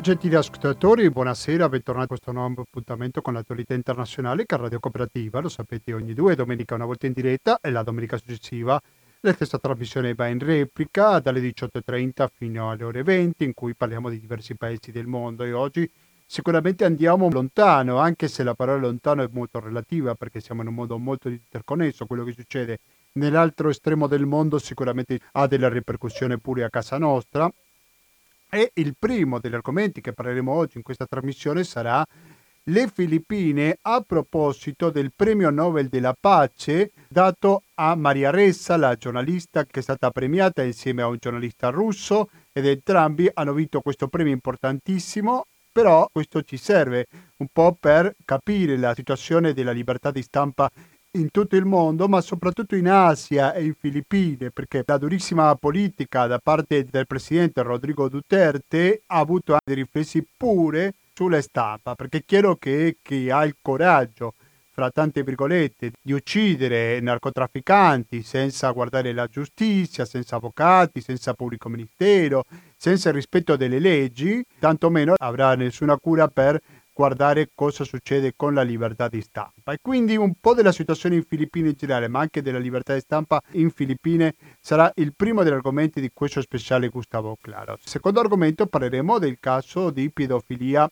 Gentili ascoltatori, buonasera, bentornati a questo nuovo appuntamento con l'attualità internazionale che è Radio Cooperativa, lo sapete ogni due domenica una volta in diretta e la domenica successiva la stessa trasmissione va in replica dalle 18.30 fino alle ore 20 in cui parliamo di diversi paesi del mondo e oggi sicuramente andiamo lontano, anche se la parola lontano è molto relativa perché siamo in un mondo molto interconnesso, quello che succede nell'altro estremo del mondo sicuramente ha delle ripercussioni pure a casa nostra. E il primo degli argomenti che parleremo oggi in questa trasmissione sarà le Filippine a proposito del premio Nobel della pace dato a Maria Ressa, la giornalista che è stata premiata insieme a un giornalista russo ed entrambi hanno vinto questo premio importantissimo, però questo ci serve un po' per capire la situazione della libertà di stampa in tutto il mondo, ma soprattutto in Asia e in Filippine, perché la durissima politica da parte del presidente Rodrigo Duterte ha avuto dei riflessi pure sulla stampa, perché è chiaro che chi ha il coraggio, fra tante virgolette, di uccidere narcotrafficanti senza guardare la giustizia, senza avvocati, senza pubblico ministero, senza il rispetto delle leggi, tantomeno avrà nessuna cura per guardare cosa succede con la libertà di stampa. E quindi un po' della situazione in Filippine in generale, ma anche della libertà di stampa in Filippine sarà il primo degli argomenti di questo speciale Gustavo Claro. Secondo argomento parleremo del caso di pedofilia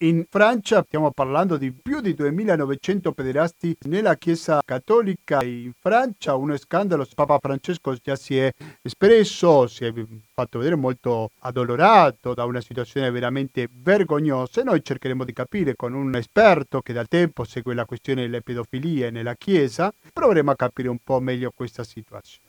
in Francia stiamo parlando di più di 2900 pederasti nella Chiesa Cattolica in Francia, uno scandalo, Papa Francesco già si è espresso, si è fatto vedere molto addolorato da una situazione veramente vergognosa e noi cercheremo di capire con un esperto che dal tempo segue la questione delle pedofilie nella Chiesa, proveremo a capire un po' meglio questa situazione.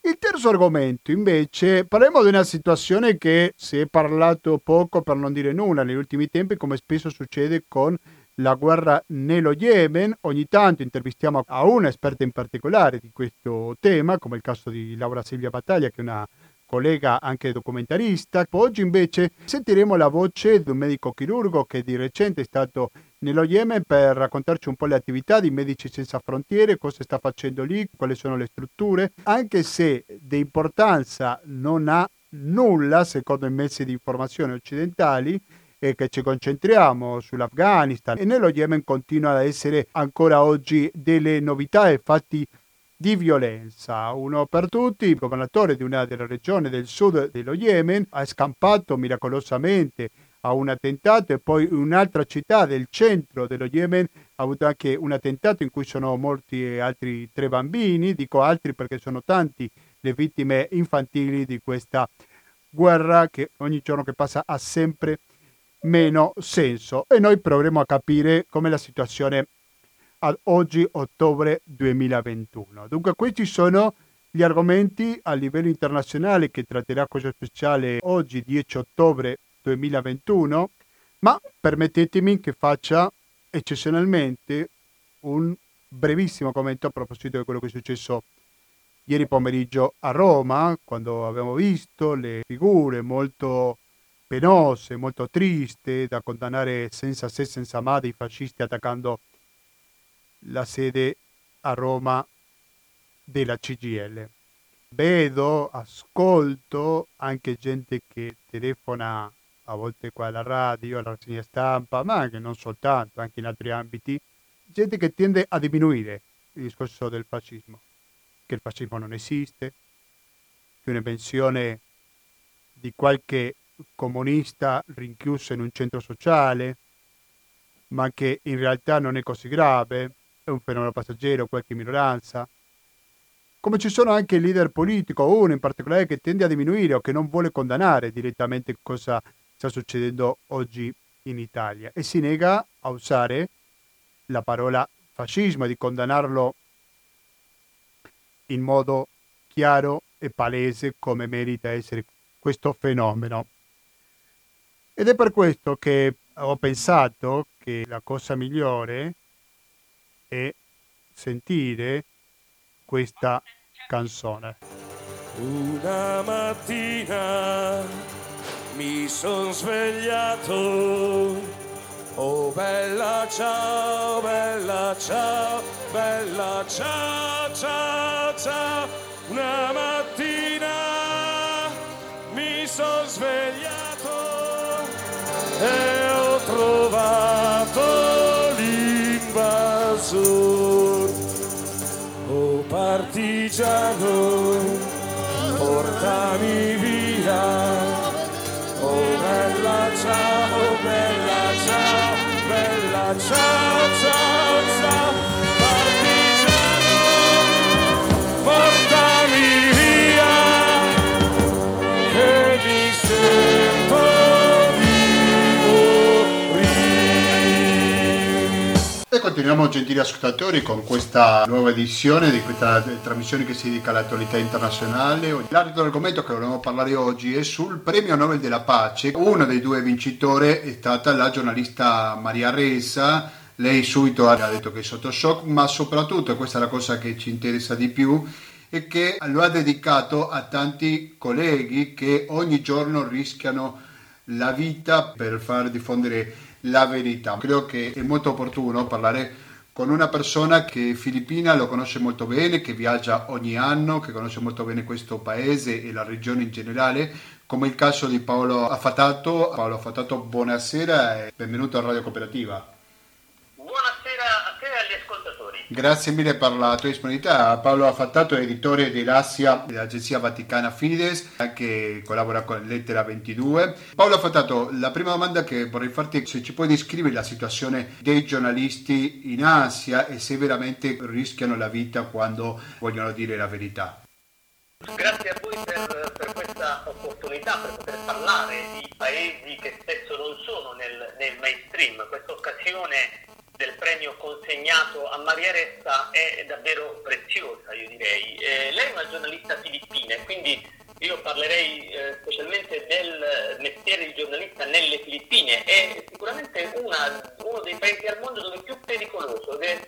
Il terzo argomento, invece, parliamo di una situazione che si è parlato poco per non dire nulla negli ultimi tempi, come spesso succede con la guerra nello Yemen. Ogni tanto intervistiamo a una esperta in particolare di questo tema, come il caso di Laura Silvia Battaglia, che è una collega anche documentarista. Oggi invece sentiremo la voce di un medico chirurgo che di recente è stato nello Yemen per raccontarci un po' le attività di Medici Senza Frontiere, cosa sta facendo lì, quali sono le strutture, anche se di importanza non ha nulla secondo i mezzi di informazione occidentali e che ci concentriamo sull'Afghanistan e nello Yemen continua ad essere ancora oggi delle novità e fatti di violenza. Uno per tutti, il governatore di una delle regioni del sud dello Yemen ha scampato miracolosamente a un attentato e poi un'altra città del centro dello Yemen ha avuto anche un attentato in cui sono morti altri tre bambini, dico altri perché sono tanti le vittime infantili di questa guerra che ogni giorno che passa ha sempre meno senso e noi proveremo a capire come la situazione ad oggi ottobre 2021. Dunque questi sono gli argomenti a livello internazionale che tratterà questo speciale oggi 10 ottobre 2021, ma permettetemi che faccia eccezionalmente un brevissimo commento a proposito di quello che è successo ieri pomeriggio a Roma, quando abbiamo visto le figure molto penose, molto triste, da condannare senza se senza ma dei fascisti attaccando la sede a Roma della CGL. Vedo, ascolto anche gente che telefona a volte qua alla radio, alla rassegna stampa, ma anche non soltanto, anche in altri ambiti, gente che tende a diminuire il discorso del fascismo, che il fascismo non esiste, che un'invenzione di qualche comunista rinchiuso in un centro sociale, ma che in realtà non è così grave, è un fenomeno passeggero, qualche minoranza. Come ci sono anche leader politico, uno in particolare che tende a diminuire o che non vuole condannare direttamente cosa sta succedendo oggi in Italia e si nega a usare la parola fascismo di condannarlo in modo chiaro e palese come merita essere questo fenomeno. Ed è per questo che ho pensato che la cosa migliore è sentire questa canzone. Una mattina mi son svegliato. Oh bella ciao, bella ciao, bella ciao, ciao, ciao. Una mattina sono svegliato e ho trovato l'invasor. Oh partigiano, portami via. Oh bella ciao, bella ciao, bella ciao, ciao. Continuiamo gentili ascoltatori con questa nuova edizione di questa trasmissione che si dedica all'attualità internazionale. L'altro argomento che volevo parlare oggi è sul premio Nobel della Pace. Uno dei due vincitori è stata la giornalista Maria Ressa. Lei subito ha detto che è sotto shock, ma soprattutto, questa è la cosa che ci interessa di più, è che lo ha dedicato a tanti colleghi che ogni giorno rischiano la vita per far diffondere la verità. Credo che è molto opportuno parlare con una persona che filippina lo conosce molto bene, che viaggia ogni anno, che conosce molto bene questo paese e la regione in generale, come il caso di Paolo Affatato. Paolo Affatato, buonasera e benvenuto a Radio Cooperativa. Buonasera a te e agli ascoltatori. Grazie mille per la tua disponibilità. Paolo Affattato editore dell'Asia dell'agenzia Vaticana Fides, che collabora con Lettera 22. Paolo Affattato, la prima domanda che vorrei farti è se ci puoi descrivere la situazione dei giornalisti in Asia e se veramente rischiano la vita quando vogliono dire la verità. Grazie a voi per, per questa opportunità, per poter parlare di paesi che spesso non sono nel, nel mainstream. Questa occasione consegnato a Maria Ressa è davvero preziosa, io direi. Eh, lei è una giornalista filippina, e quindi io parlerei eh, specialmente del mestiere di giornalista nelle Filippine. È sicuramente una- uno dei paesi al mondo dove è più pericoloso è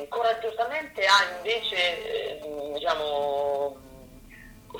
eh, coraggiosamente ha invece eh, diciamo,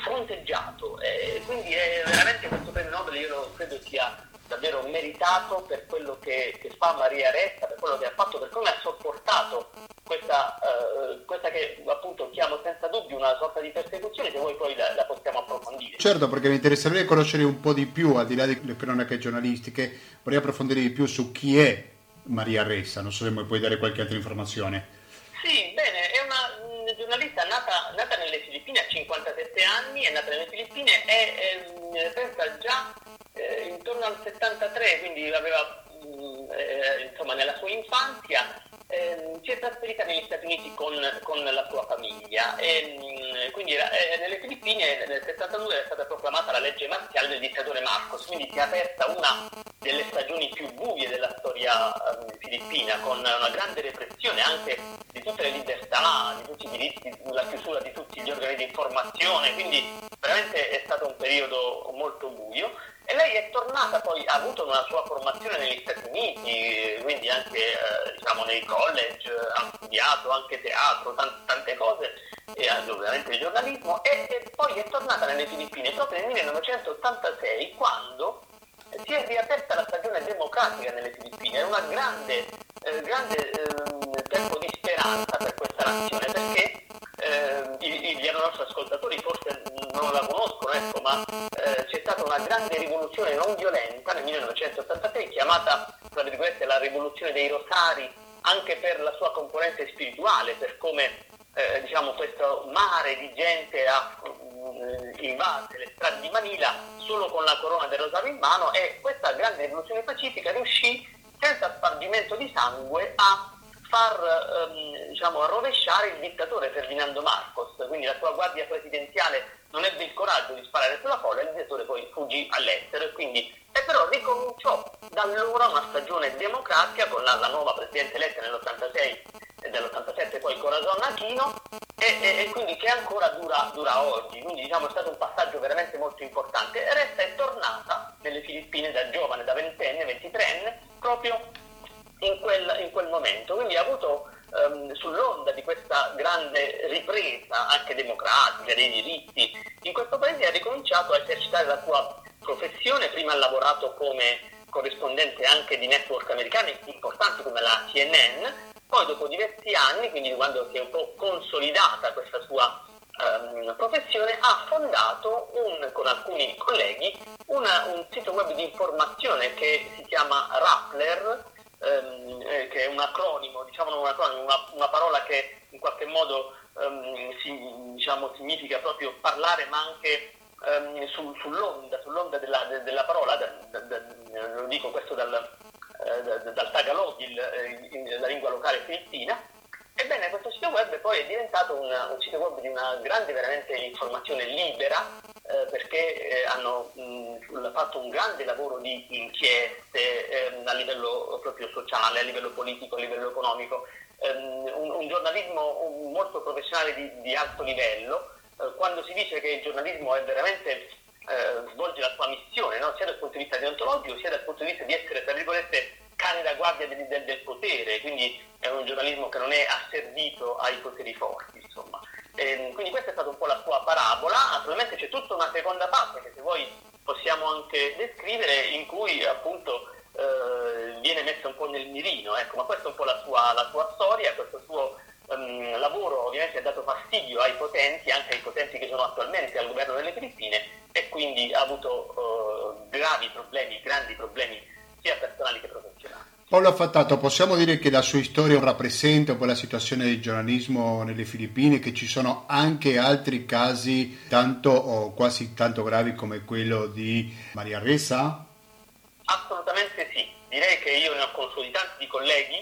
fronteggiato. E quindi è veramente questo premio Nobel io lo credo sia davvero meritato per quello che, che fa Maria Ressa, per quello che ha fatto, per come ha sopportato questa, eh, questa che appunto chiamo senza dubbio una sorta di persecuzione, se voi poi la, la possiamo approfondire. Certo, perché mi interesserebbe conoscere un po' di più, al di là delle cronache giornalistiche, vorrei approfondire di più su chi è Maria Ressa, non so se mi puoi dare qualche altra informazione. Sì, bene, è una mh, giornalista nata, nata nelle Filippine a 57 anni, è nata nelle Filippine e ehm, pensa già eh, intorno al 73, quindi aveva mh, eh, insomma nella sua infanzia, ehm, si è trasferita negli Stati Uniti con, con la sua famiglia. E mh, eh, quindi era, eh, nelle Filippine nel 72 è stata proclamata la legge marziale del dittatore Marcos, quindi si è aperta una delle stagioni più buie della storia eh, filippina, con una grande repressione anche di tutte le libertà, di tutti i diritti, la chiusura di tutti gli organi di informazione, quindi veramente è stato un periodo molto buio. E lei è tornata poi, ha avuto una sua formazione negli Stati Uniti, quindi anche eh, diciamo, nei college, ha studiato anche teatro, tante, tante cose, e anche ovviamente il giornalismo, e, e poi è tornata nelle Filippine proprio nel 1986 quando si è riaperta la stagione democratica nelle Filippine, è una grande, eh, grande eh, tempo di speranza per questa nazione, perché i, i, nostri ascoltatori forse non la conoscono, ecco, ma eh, c'è stata una grande rivoluzione non violenta nel 1986 chiamata, tra virgolette, la rivoluzione dei rosari, anche per la sua componente spirituale, per come eh, diciamo, questo mare di gente ha eh, invase le strade di Manila solo con la corona del rosario in mano e questa grande rivoluzione pacifica riuscì senza spargimento di sangue a far ehm, diciamo, rovesciare il dittatore Ferdinando Marcos, quindi la sua guardia presidenziale non ebbe il coraggio di sparare sulla folla il dittatore poi fuggì all'estero. E quindi e però ricominciò da allora una stagione democratica con la, la nuova presidente eletta nell'86 e dell'87 poi Corazon Aquino e, e, e, quindi che ancora dura, dura, oggi, quindi diciamo è stato un passaggio veramente molto importante. E resta è tornata nelle Filippine da giovane, da ventenne, ventitreenne, proprio in quel, in quel momento, quindi ha avuto um, sull'onda di questa grande ripresa anche democratica dei diritti in questo paese ha ricominciato a esercitare la sua professione, prima ha lavorato come corrispondente anche di network americani importanti come la CNN, poi dopo diversi anni, quindi quando si è un po' consolidata questa sua um, professione, ha fondato un, con alcuni colleghi una, un sito web di informazione che si chiama Rappler, um, eh, che è un acronimo, diciamo un acronimo, una, una parola che in qualche modo um, si, diciamo, significa proprio parlare ma anche um, su, sull'onda, sull'onda della, de, della parola, da, da, da, lo dico questo dal, eh, dal Tagalog, il, il, la lingua locale filippina. Ebbene, questo sito web poi è diventato un, un sito web di una grande veramente informazione libera eh, perché eh, hanno mh, fatto un grande lavoro di inchieste ehm, a livello proprio sociale, a livello politico, a livello economico, ehm, un, un, giornalismo molto professionale di, di alto livello. Eh, quando si dice che il giornalismo è veramente eh, svolge la sua missione, no? sia dal punto di vista deontologico, sia dal punto di vista di essere, tra virgolette, cane da guardia del, del, del, potere, quindi è un giornalismo che non è asservito ai poteri forti, insomma. E, ehm, quindi questa è stata un po' la sua parabola, naturalmente c'è tutta una seconda parte che se vuoi possiamo anche descrivere in cui appunto eh, viene messa un po' nel mirino, ecco, ma questa è un po' la sua, la sua storia, questo suo um, lavoro ovviamente ha dato fastidio ai potenti, anche ai potenti che sono attualmente al governo delle Filippine e quindi ha avuto uh, gravi problemi, grandi problemi sia personali che professionali. Paolo Affattato, possiamo dire che la sua storia rappresenta un po' la situazione del giornalismo nelle Filippine, che ci sono anche altri casi tanto o quasi tanto gravi come quello di Maria Ressa? Assolutamente sì, direi che io ne ho consultati tanti colleghi,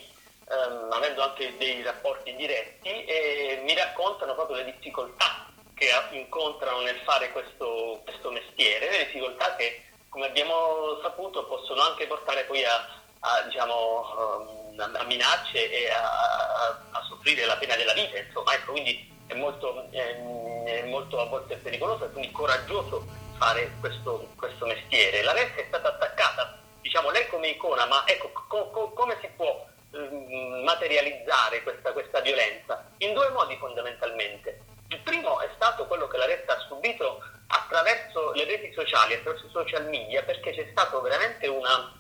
ehm, avendo anche dei rapporti diretti, e mi raccontano proprio le difficoltà che incontrano nel fare questo, questo mestiere, le difficoltà che, come abbiamo saputo, possono anche portare poi a, a, diciamo, um, a minacce e a, a, soffrire la pena della vita, insomma, ecco, quindi è molto, è, molto a volte pericoloso e quindi coraggioso fare questo, questo mestiere. La Ressa è stata attaccata, diciamo, lei come icona, ma ecco, co, co, come si può um, materializzare questa, questa violenza? In due modi fondamentalmente. Il primo è stato quello che la retta ha subito attraverso le reti sociali, attraverso i social media, perché c'è stato veramente una,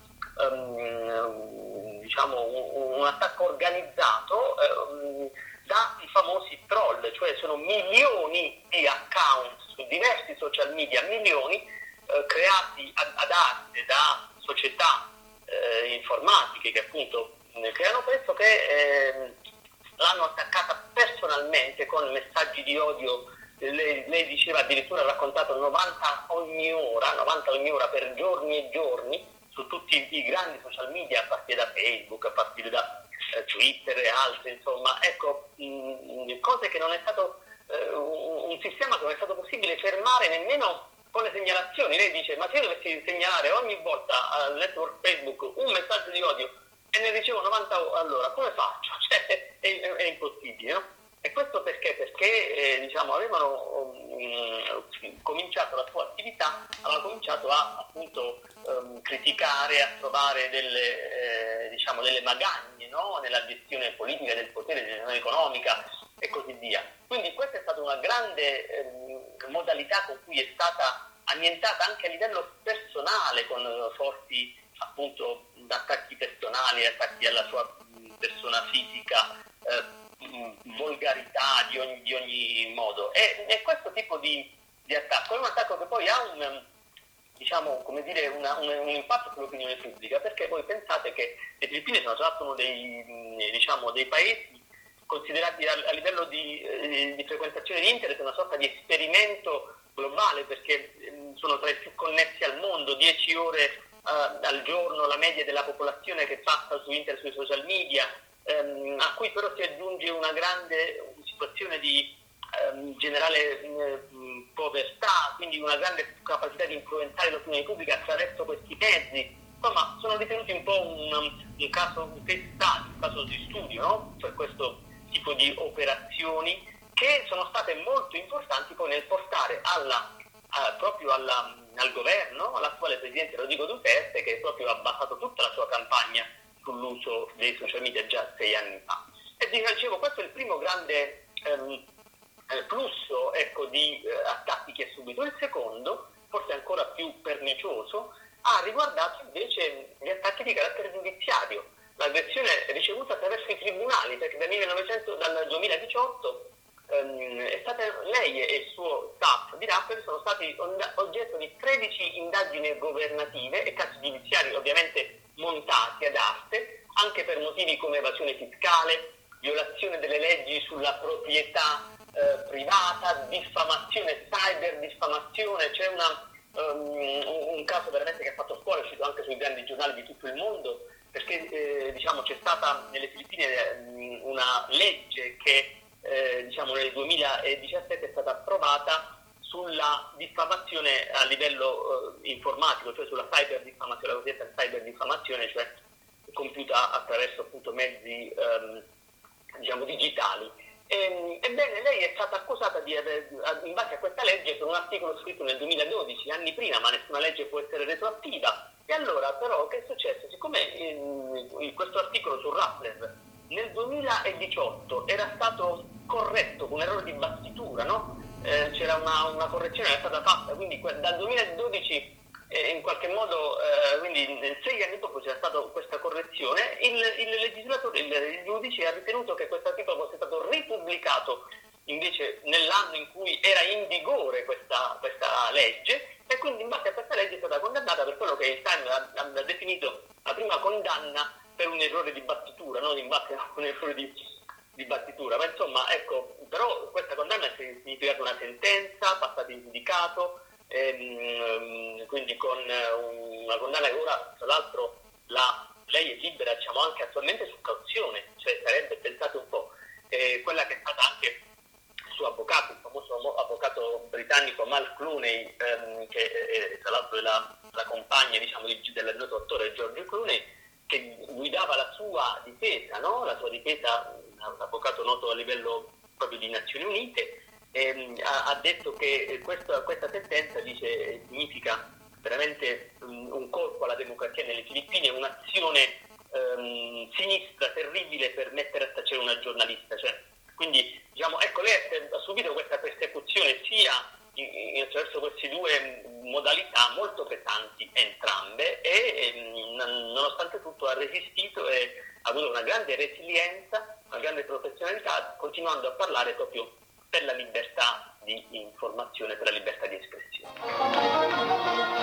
um, diciamo, un, un, attacco organizzato um, dai famosi troll, cioè sono milioni di account su diversi social media, milioni eh, creati ad, ad, arte da società eh, informatiche che appunto creano questo che eh, l'hanno attaccata personalmente con messaggi di odio, lei, lei diceva addirittura ha raccontato 90 ogni ora, 90 ogni ora per giorni e giorni su tutti i grandi social media a partire da Facebook, a partire da eh, Twitter e altri, insomma, ecco, mh, cose che non è stato eh, un, un sistema che non è stato possibile fermare nemmeno con le segnalazioni. Lei dice, ma se io dovessi segnalare ogni volta al network Facebook un messaggio di odio e ne ricevo 90 allora, come faccio? Cioè, è, è impossibile, no? E questo perché? Perché eh, diciamo, avevano um, cominciato la sua attività, avevano cominciato a appunto um, criticare, a trovare delle, eh, diciamo, delle magagne no? nella gestione politica del potere, della gestione economica e così via. Quindi questa è stata una grande eh, modalità con cui è stata annientata anche a livello personale, con forti appunto attacchi personali, attacchi alla sua persona fisica, eh, volgarità di ogni, di ogni modo. E, e, questo tipo di, di, attacco è un attacco che poi ha un, diciamo, dire, una, un, un, impatto sull'opinione pubblica, perché voi pensate che le Filippine sono già uno dei, diciamo, dei paesi considerati a, a livello di, eh, di, frequentazione di internet una sorta di esperimento globale perché sono tra i più connessi al mondo, 10 ore eh, al giorno la media della popolazione che passa su internet, sui social media, ehm, a cui però si aggiunge una grande situazione di ehm, generale eh, povertà, quindi una grande capacità di influenzare l'opinione pubblica attraverso questi mezzi. Insomma, sono ritenuti un po' un, un caso, study, un caso di studio no? per questo tipo di operazioni che sono state molto importanti poi nel portare alla, a, proprio alla, al governo, all'attuale presidente Rodrigo Duterte, che proprio ha basato tutta la sua campagna sull'uso dei social media già sei anni fa. E dicevo, questo è il primo grande ehm, eh, flusso ecco, di eh, attacchi che ha subito. Il secondo, forse ancora più pernicioso, ha riguardato invece gli attacchi di carattere giudiziario l'aggressione ricevuta attraverso i tribunali, perché dal, 1900, dal 2018 ehm, stata, lei e il suo staff di Rappel sono stati oggetto di 13 indagini governative e casi giudiziari ovviamente montati ad arte, anche per motivi come evasione fiscale, violazione delle leggi sulla proprietà eh, privata, diffamazione, cyber diffamazione, c'è una, um, un caso veramente che ha fatto scuola, è uscito anche sui grandi giornali di tutto il mondo, perché eh, diciamo, c'è stata nelle Filippine eh, una legge che eh, diciamo, nel 2017 è stata approvata sulla diffamazione a livello eh, informatico, cioè sulla cyber diffamazione, la cosiddetta cyber diffamazione, cioè compiuta attraverso appunto mezzi ehm, diciamo, digitali. E, ehm, ebbene, lei è stata accusata di aver, in base a questa legge per un articolo scritto nel 2012, anni prima, ma nessuna legge può essere retroattiva, e allora però che è successo? Siccome in, questo articolo su Rappler nel 2018 era stato corretto con un errore di battitura, no? Eh, c'era una, una, correzione che era stata fatta, quindi dal 2012 eh, in qualche modo, eh, quindi sei anni dopo c'era stata questa correzione, il, il legislatore, il, il giudice ha ritenuto che questo articolo fosse stato ripubblicato invece nell'anno in cui era in vigore questa, questa legge e quindi in base a questa legge è stata condannata per quello che il Time ha, ha definito la prima condanna per un errore di battitura, non in base a un errore di, di battitura, ma insomma ecco, però questa condanna ha significato una sentenza passata in giudicato, ehm, quindi con una condanna che ora tra l'altro la, lei è libera diciamo anche attualmente su cauzione, cioè sarebbe pensate un po' eh, quella che è stata anche suo avvocato, il famoso avvocato britannico Mal Clooney, ehm, che è, tra l'altro è la, la compagna diciamo, del noto attore George Clooney, che guidava la sua difesa, no? la sua difesa, un avvocato noto a livello proprio di Nazioni Unite, ehm, ha, ha, detto che questa, questa sentenza dice, significa veramente un, un, colpo alla democrazia nelle Filippine, un'azione ehm, sinistra terribile per mettere a tacere una giornalista. Cioè, quindi diciamo, ecco, lei ha subito questa persecuzione sia attraverso queste due modalità molto pesanti entrambe e nonostante tutto ha resistito e ha avuto una grande resilienza, una grande professionalità, continuando a parlare proprio per la libertà di informazione, per la libertà di espressione.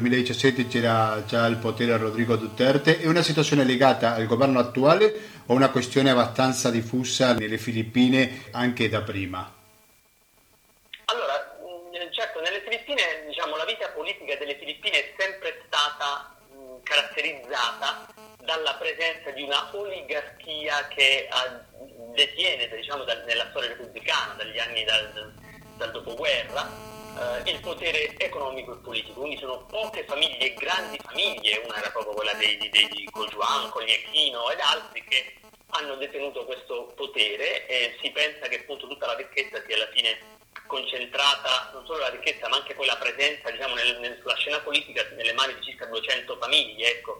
2017 c'era già al potere Rodrigo Duterte, è una situazione legata al governo attuale o una questione abbastanza diffusa nelle Filippine anche da prima? Allora, certo, nelle Filippine diciamo, la vita politica delle Filippine è sempre stata mh, caratterizzata dalla presenza di una oligarchia che uh, detiene diciamo, da, nella storia repubblicana, dagli anni dal, dal dopoguerra, uh, il potere economico e politico. Quindi sono poche famiglie, grandi famiglie, una era proprio quella dei, dei, dei Cojuan, Cogliechino ed altri che hanno detenuto questo potere e si pensa che appunto tutta la ricchezza sia alla fine concentrata, non solo la ricchezza ma anche poi la presenza diciamo, nel, nel, sulla scena politica nelle mani di circa 200 famiglie. Ecco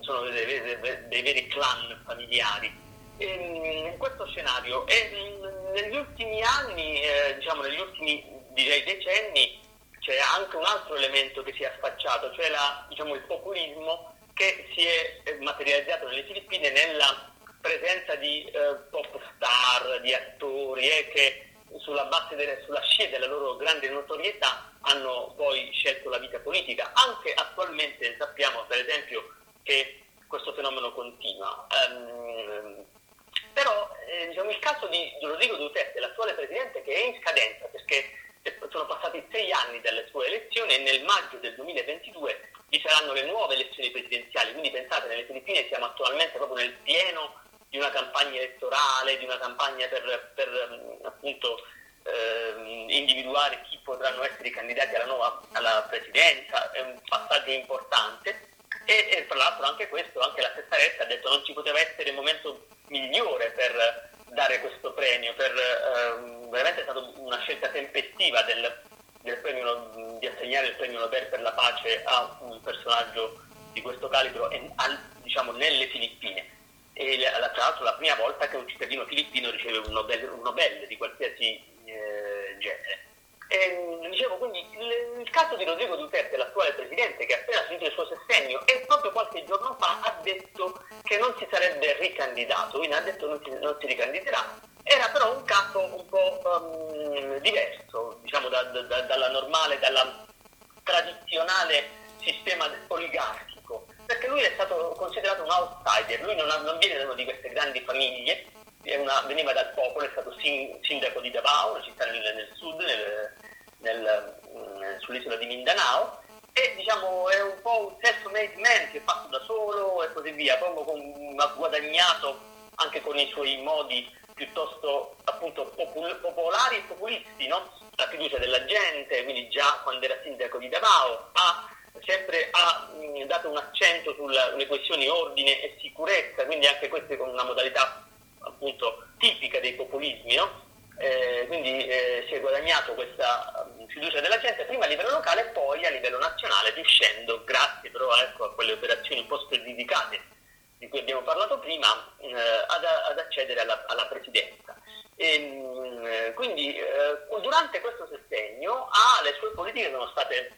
sono dei, dei, dei, veri clan familiari. In questo scenario e negli ultimi anni, eh, diciamo negli ultimi direi decenni, c'è anche un altro elemento che si è affacciato, cioè la, diciamo, il populismo che si è materializzato nelle Filippine nella presenza di eh, pop star, di attori eh, che sulla, delle, sulla scia della loro grande notorietà hanno poi scelto la vita politica. Anche attualmente sappiamo per esempio che questo fenomeno continua. Um, però eh, diciamo, il caso di Rodrigo Duterte, l'attuale presidente, che è in scadenza perché sono passati sei anni dalle sue elezioni e nel maggio del 2022 vi saranno le nuove elezioni presidenziali, quindi pensate nelle Filippine siamo attualmente proprio nel pieno di una campagna elettorale, di una campagna per, per appunto eh, individuare chi potranno essere i candidati alla nuova alla presidenza, è un passaggio importante. E, e, tra l'altro anche questo, anche la stessa Retta ha detto non ci poteva essere il momento migliore per dare questo premio, per, eh, veramente è stata una scelta tempestiva del, del premio, di assegnare il premio Nobel per la pace a un personaggio di questo calibro e, al, diciamo, nelle Filippine. E tra l'altro la prima volta che un cittadino filippino riceve un Nobel, un Nobel di qualsiasi eh, genere. E, ehm, dicevo quindi il, il, caso di Rodrigo Duterte, l'attuale presidente che ha appena finito il suo sessennio e proprio qualche giorno fa ha detto che non si sarebbe ricandidato, quindi ha detto non, non si, ricandiderà. Era però un caso un po' um, diverso, diciamo da, da, dalla normale, dalla tradizionale sistema oligarchico, perché lui è stato considerato un outsider, lui non, non viene da una di queste grandi famiglie, una, veniva dal popolo, è stato sindaco di Davao, una città nel, nel sud, nel, nel, mm, sull'isola di Mindanao, e diciamo è un po' un self-made man che è fatto da solo e così via, proprio con, ha guadagnato anche con i suoi modi piuttosto appunto popol- popolari e populisti, no? la fiducia della gente, quindi già quando era sindaco di Davao, ha sempre ha mh, mm, dato un accento sulle questioni ordine e sicurezza, quindi anche queste con una modalità appunto tipica dei populismi, no? eh, quindi eh, si è guadagnato questa mm, fiducia della gente prima a livello locale e poi a livello nazionale, riuscendo, grazie però ecco, a quelle operazioni un po' spedicate di cui abbiamo parlato prima, eh, ad, ad, accedere alla, alla presidenza. E, mh, mm, quindi eh, durante questo sessegno ah, le sue politiche sono state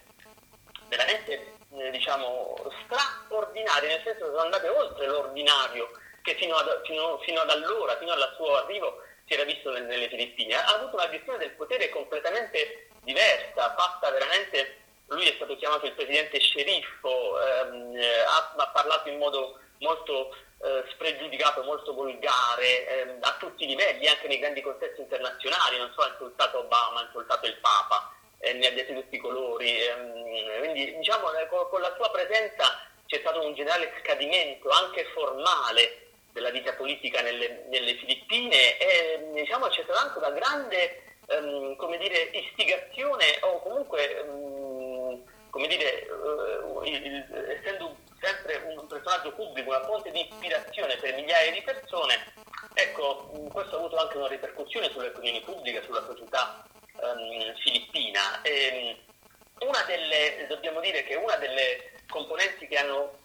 veramente eh, diciamo, straordinarie, nel senso che sono andate oltre l'ordinario che fino ad, fino, fino ad allora, fino al suo arrivo, si era visto nelle Filippine. Ha avuto una gestione del potere completamente diversa, fatta veramente, lui è stato chiamato il presidente sceriffo, ehm, ha, ha, parlato in modo molto eh, spregiudicato, molto volgare, ehm, a tutti i livelli, anche nei grandi contesti internazionali, non so, ha insultato Obama, ha insultato il Papa, eh, ne ha detto tutti i colori, ehm, quindi diciamo eh, con, con la sua presenza c'è stato un generale scadimento anche formale della vita politica nelle, nelle Filippine e diciamo, c'è stata anche una grande um, come dire, istigazione o comunque um, come dire, uh, il, il, essendo sempre un personaggio pubblico, una fonte di ispirazione per migliaia di persone, ecco, questo ha avuto anche una ripercussione sull'opinione pubblica, sulla società um, filippina. E, una delle, dobbiamo dire che una delle componenti che hanno,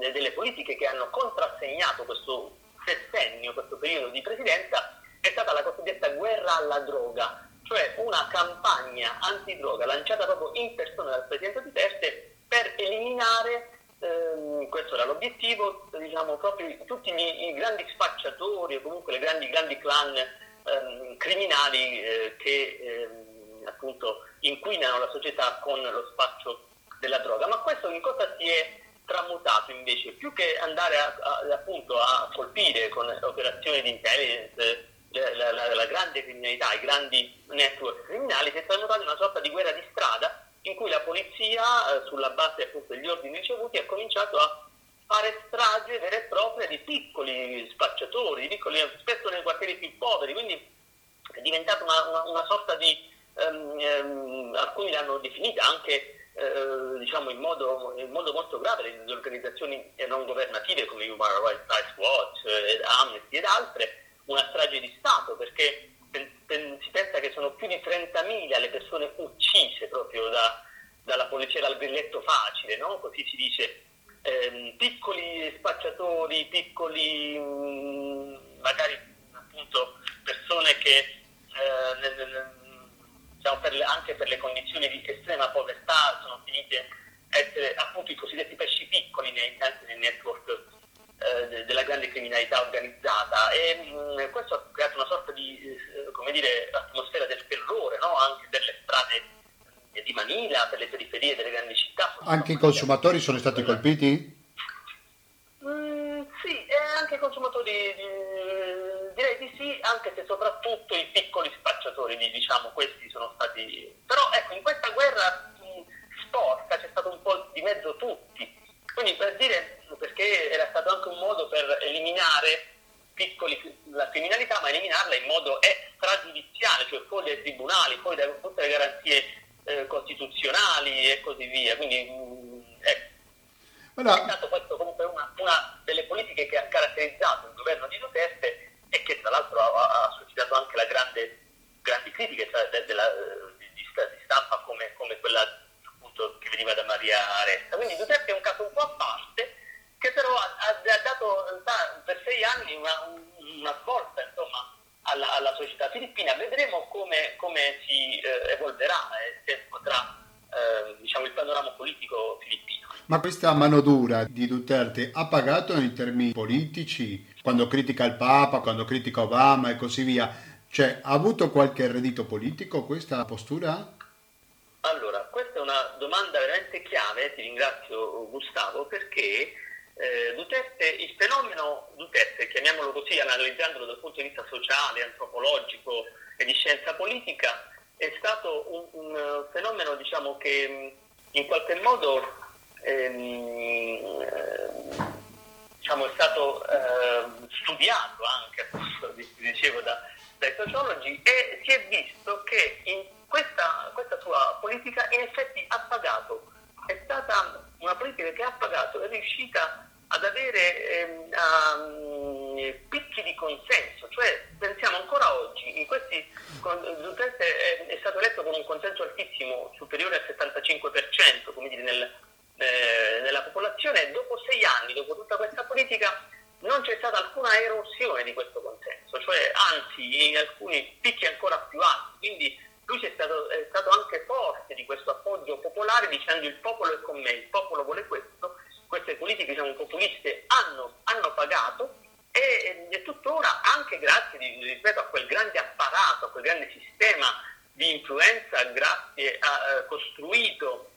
eh, delle politiche che hanno contrassegnato questo sessennio, questo periodo di presidenza, è stata la cosiddetta guerra alla droga, cioè una campagna antidroga lanciata proprio in persona dal Presidente Duterte per eliminare, ehm, questo era l'obiettivo, diciamo, proprio tutti i, i grandi spacciatori o comunque le grandi, grandi clan ehm, criminali eh, che ehm, appunto inquinano la società con lo spaccio della droga. Ma questo in cosa si è tramutato invece? Più che andare a, a, appunto a colpire con operazioni di intelligence la, la, la, grande criminalità, i grandi network criminali, si è tramutato in una sorta di guerra di strada in cui la polizia, eh, sulla base appunto degli ordini ricevuti, ha cominciato a fare strage vere e proprie di piccoli spacciatori, di piccoli, spesso nei quartieri più poveri, quindi è diventata una, una, una sorta di, um, um, alcuni l'hanno definita anche eh, diciamo in modo, in modo, molto grave le organizzazioni non governative come Human Rights Watch, eh, Amnesty ed altre, una strage di Stato perché si pensa che sono più di 30.000 le persone uccise proprio da, dalla polizia dal grilletto facile, no? così si dice, ehm, piccoli spacciatori, piccoli mh, mm, magari appunto persone che eh, diciamo per le, anche per le condizioni di estrema povertà sono finite essere appunto i cosiddetti pesci piccoli nei, nei network eh, della grande criminalità organizzata e mh, mm, questo ha creato una sorta di eh, come dire, atmosfera del terrore no? anche per le strade eh, di Manila, per le periferie delle grandi città. Anche i consumatori sono stati colpiti? Mm, sì, anche i consumatori direi di sì, anche se soprattutto i piccoli spacciatori, diciamo, questi sono stati... Però ecco, in questa guerra mh, sporca c'è stato un po' di mezzo tutti, quindi per dire perché era stato anche un modo per eliminare piccoli, la criminalità, ma eliminarla in modo extragiudiziale, cioè fuori dai tribunali, fuori da tutte le garanzie eh, costituzionali e così via. Quindi mh, è, allora... è stato questo comunque una, una, delle politiche che ha caratterizzato il governo di Duterte e che tra l'altro ha, ha suscitato anche la grande, grandi critiche cioè, de, de la, di, di, stampa come, come quella appunto, che veniva da Maria Aresta. Quindi Duterte è un caso un po' a parte che però ha, ha dato per sei anni una, una svolta insomma, alla, alla, società filippina. Vedremo come, come si eh, evolverà e se potrà eh, diciamo, il panorama politico filippino. Ma questa manodura di Duterte ha pagato in termini politici quando critica il Papa, quando critica Obama e così via? Cioè, ha avuto qualche reddito politico questa postura? Allora, questa è una domanda veramente chiave, ti ringrazio Gustavo, perché eh, Duterte, il fenomeno Duterte, chiamiamolo così, analizzandolo dal punto di vista sociale, antropologico e di scienza politica, è stato un, un fenomeno diciamo, che in qualche modo ehm, diciamo, è stato eh, studiato anche, dicevo, da, dai sociologi e si è visto che in questa, questa sua politica in effetti ha pagato, è stata una politica che ha pagato, è riuscita ad avere ehm, um, picchi di consenso, cioè pensiamo ancora oggi, in questi, è, è, stato eletto con un consenso altissimo, superiore al 75%, come dire, nel, eh, nella popolazione, dopo sei anni, dopo tutta questa politica, non c'è stata alcuna erosione di questo consenso, cioè anzi in alcuni picchi ancora più alti, quindi lui è stato, è stato anche forte di questo appoggio popolare dicendo il popolo è con me, il popolo vuole questo queste politiche diciamo, populiste hanno, hanno pagato e, e, tuttora anche grazie ripeto, a quel grande apparato, a quel grande sistema di influenza grazie a, uh, costruito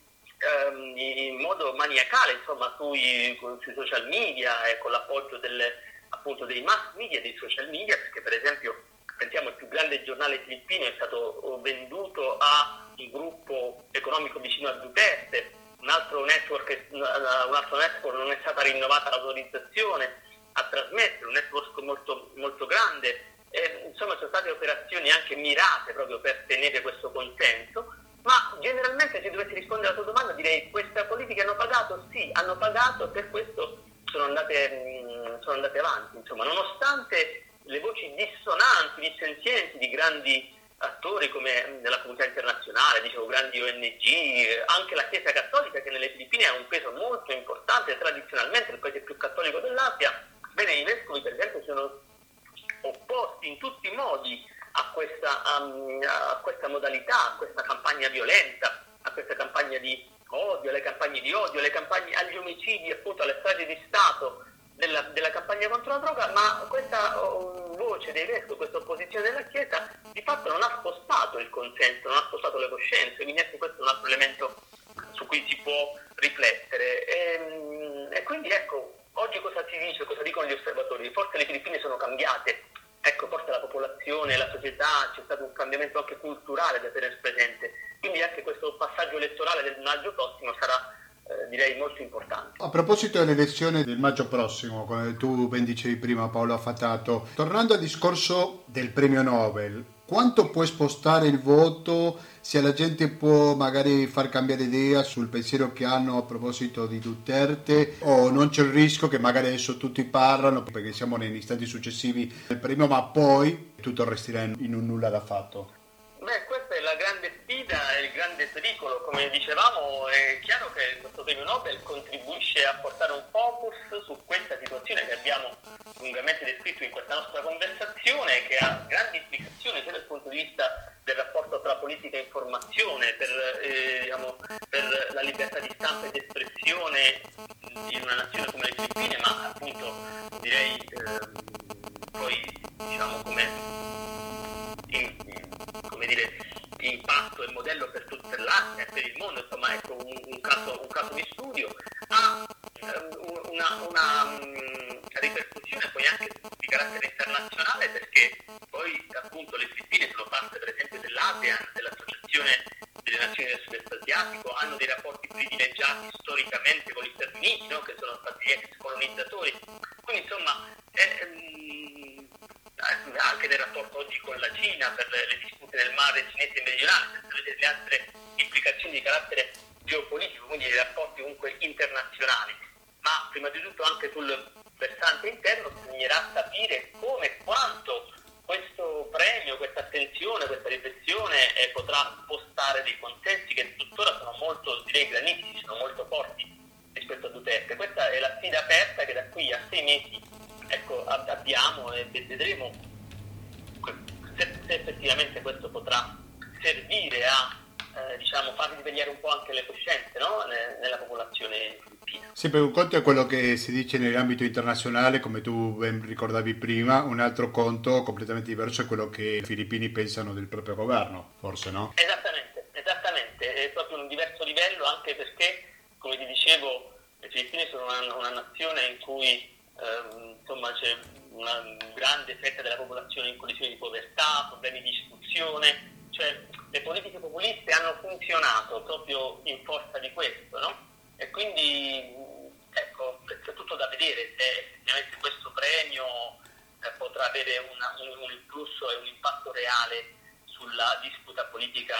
um, in modo maniacale insomma, sui, sui, social media e con l'appoggio delle, appunto, dei mass media e dei social media perché per esempio pensiamo il più grande giornale filippino è stato venduto a un gruppo economico vicino a Duterte un altro network, un altro network non è stata rinnovata l'autorizzazione a trasmettere, un network molto, molto grande. E, insomma, sono state operazioni anche mirate proprio per tenere questo consenso. Ma generalmente, se dovessi rispondere alla tua domanda, direi che queste politiche hanno pagato? Sì, hanno pagato per questo sono andate, sono andate avanti. Insomma, nonostante le voci dissonanti, dissenzienti di grandi attori come nella comunità internazionale, dicevo grandi ONG, anche la Chiesa Cattolica che nelle Filippine ha un peso molto importante, tradizionalmente il paese più cattolico dell'Asia, bene i vescovi per esempio sono opposti in tutti i modi questa, um, a questa modalità, a questa campagna violenta, a questa campagna di odio, alle campagne di odio, alle campagne agli omicidi, appunto alle stragi di Stato della, della, campagna contro la droga, ma questa oh, voce dei vescovi, questa opposizione della Chiesa, di fatto non ha spostato il consenso, non ha spostato le coscienze, quindi ecco questo è un altro elemento su cui si può riflettere. E, e quindi ecco, oggi cosa si dice, cosa dicono gli osservatori? Forse le Filippine sono cambiate, ecco, forse la popolazione, la società, c'è stato un cambiamento anche culturale da tenere presente. Quindi anche questo passaggio elettorale del maggio prossimo sarà eh, direi molto importante. A proposito dell'elezione del maggio prossimo, come tu ben dicevi prima Paolo Affatato, tornando al discorso del premio Nobel, quanto può spostare il voto se la gente può magari far cambiare idea sul pensiero che hanno a proposito di Duterte o non c'è il rischio che magari adesso tutti parlano perché siamo negli istanti successivi del premio ma poi tutto resterà in un nulla da fatto? Beh, grande sfida, il grande pericolo. Come dicevamo, è chiaro che questo premio Nobel contribuisce a portare un focus su questa situazione che abbiamo lungamente descritto in questa nostra conversazione, che ha grandi implicazioni sia dal punto di vista del rapporto tra politica e informazione, per, eh, diciamo, per la libertà di stampa ed espressione in una nazione come le Filippine, ma appunto direi eh, poi diciamo come, in, come dire, impatto e modello per tutta l'Asia e per il mondo, insomma ecco un, un, caso, un caso, di studio, ha um, una, una um, ripercussione poi anche di carattere internazionale perché poi appunto le Filippine sono parte per esempio dell'ASEAN, dell'Associazione delle Nazioni del Sud-Est Asiatico, hanno dei rapporti privilegiati storicamente con gli Stati Uniti, no? che sono stati ex colonizzatori. Quindi insomma è, um, anche nel rapporto oggi con la Cina per le dispute del mare cinese e meridionale, senza vedere le altre implicazioni di carattere geopolitico, quindi dei rapporti comunque internazionali. Ma prima di tutto anche sul versante interno bisognerà capire come e quanto questo premio, questa attenzione, questa riflessione eh, potrà spostare dei consensi che tuttora sono molto, direi, granitici, sono molto forti rispetto a Duterte. Questa è la sfida aperta che da qui a sei mesi ecco, abbiamo e vedremo se, se, effettivamente questo potrà servire a eh, diciamo, far risvegliare un po' anche le coscienze no? nella popolazione filippina. Sì, per un conto è quello che si dice nell'ambito internazionale, come tu ben ricordavi prima, un altro conto completamente diverso è quello che i filippini pensano del proprio governo, forse no? Esattamente, esattamente, è proprio un diverso livello anche perché, come ti dicevo, le Filippine sono una, una nazione in cui ehm, insomma, c'è una grande fetta della popolazione in condizioni di povertà, problemi di istruzione, cioè le politiche populiste hanno funzionato proprio in forza di questo, no? E quindi ecco, c'è tutto da vedere se effettivamente questo premio eh, potrà avere una, un, un influsso e un impatto reale sulla disputa politica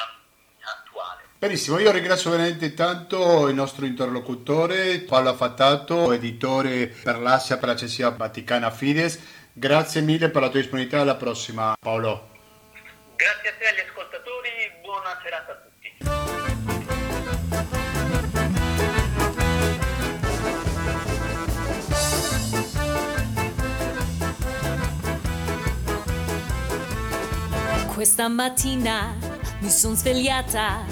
attuale. Benissimo, io ringrazio veramente tanto il nostro interlocutore Paolo Affatato, editore per l'Asia per l'Agenzia Vaticana Fides. Grazie mille per la tua disponibilità, alla prossima Paolo. Grazie a te agli ascoltatori, buona serata a tutti. Questa mattina mi son svegliata.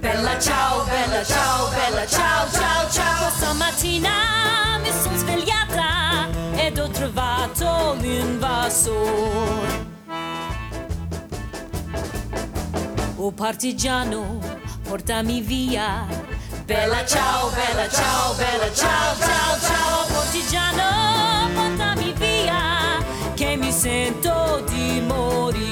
Bella ciao, bella ciao, bella ciao, ciao, ciao. Stamattina mi son svegliata ed ho trovato l'invasor. Oh partigiano, portami via. Bella ciao, bella ciao, bella ciao, ciao, ciao. Partigiano, portami via, che mi sento di morire.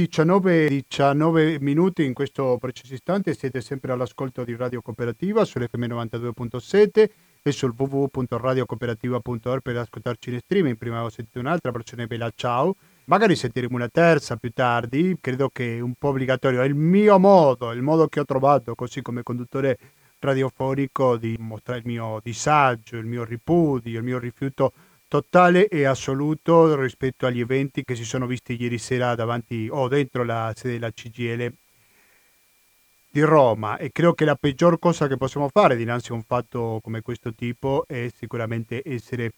19, 19 minuti in questo preciso istante siete sempre all'ascolto di Radio Cooperativa sull'FM 92.7 e sul www.radiocooperativa.org per ascoltarci in streaming. Prima avevo sentito un'altra versione bella ciao. Magari sentiremo una terza più tardi, credo che è un po' obbligatorio. È il mio modo, il modo che ho trovato così come conduttore radiofonico di mostrare il mio disagio, il mio ripudio, il mio rifiuto totale e assoluto rispetto agli eventi che si sono visti ieri sera davanti o dentro la sede della CGL di Roma e credo che la peggior cosa che possiamo fare dinanzi a un fatto come questo tipo è sicuramente essere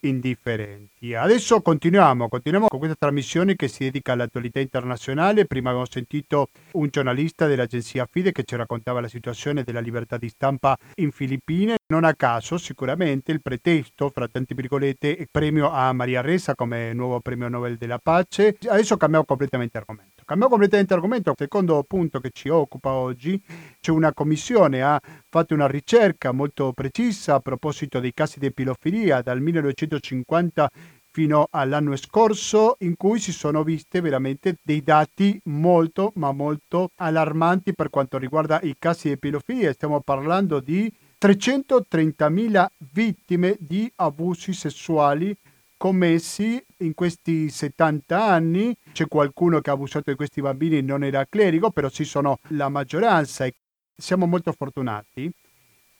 indifferenti. Adesso continuiamo, continuiamo con questa trasmissione che si dedica all'attualità internazionale. Prima abbiamo sentito un giornalista dell'agenzia FIDE che ci raccontava la situazione della libertà di stampa in Filippine. Non a caso, sicuramente, il pretesto, fra tanti virgolette, premio a Maria Ressa come nuovo premio Nobel della pace. Adesso cambiamo completamente argomento. Cambiamo completamente argomento. Secondo punto che ci occupa oggi, c'è una commissione, ha fatto una ricerca molto precisa a proposito dei casi di epilofilia dal 1950 fino all'anno scorso in cui si sono viste veramente dei dati molto ma molto allarmanti per quanto riguarda i casi di epilofilia. Stiamo parlando di 330.000 vittime di abusi sessuali commessi in questi 70 anni. C'è qualcuno che ha abusato di questi bambini, non era clerico, però ci sono la maggioranza e siamo molto fortunati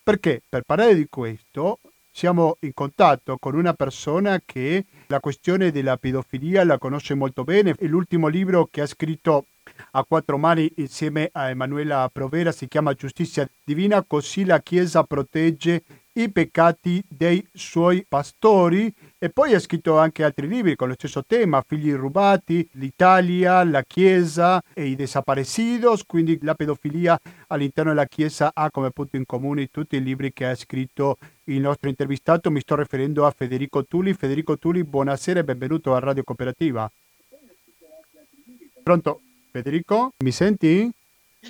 perché per parlare di questo siamo in contatto con una persona che la questione della pedofilia la conosce molto bene. L'ultimo libro che ha scritto a quattro mani insieme a Emanuela Provera si chiama Giustizia Divina, così la Chiesa protegge i peccati dei suoi pastori e poi ha scritto anche altri libri con lo stesso tema, Figli rubati, l'Italia, la Chiesa e i desaparecidos, quindi la pedofilia all'interno della Chiesa ha come punto in comune tutti i libri che ha scritto il nostro intervistato, mi sto riferendo a Federico Tulli. Federico Tulli, buonasera e benvenuto a Radio Cooperativa. Pronto? Federico, mi senti?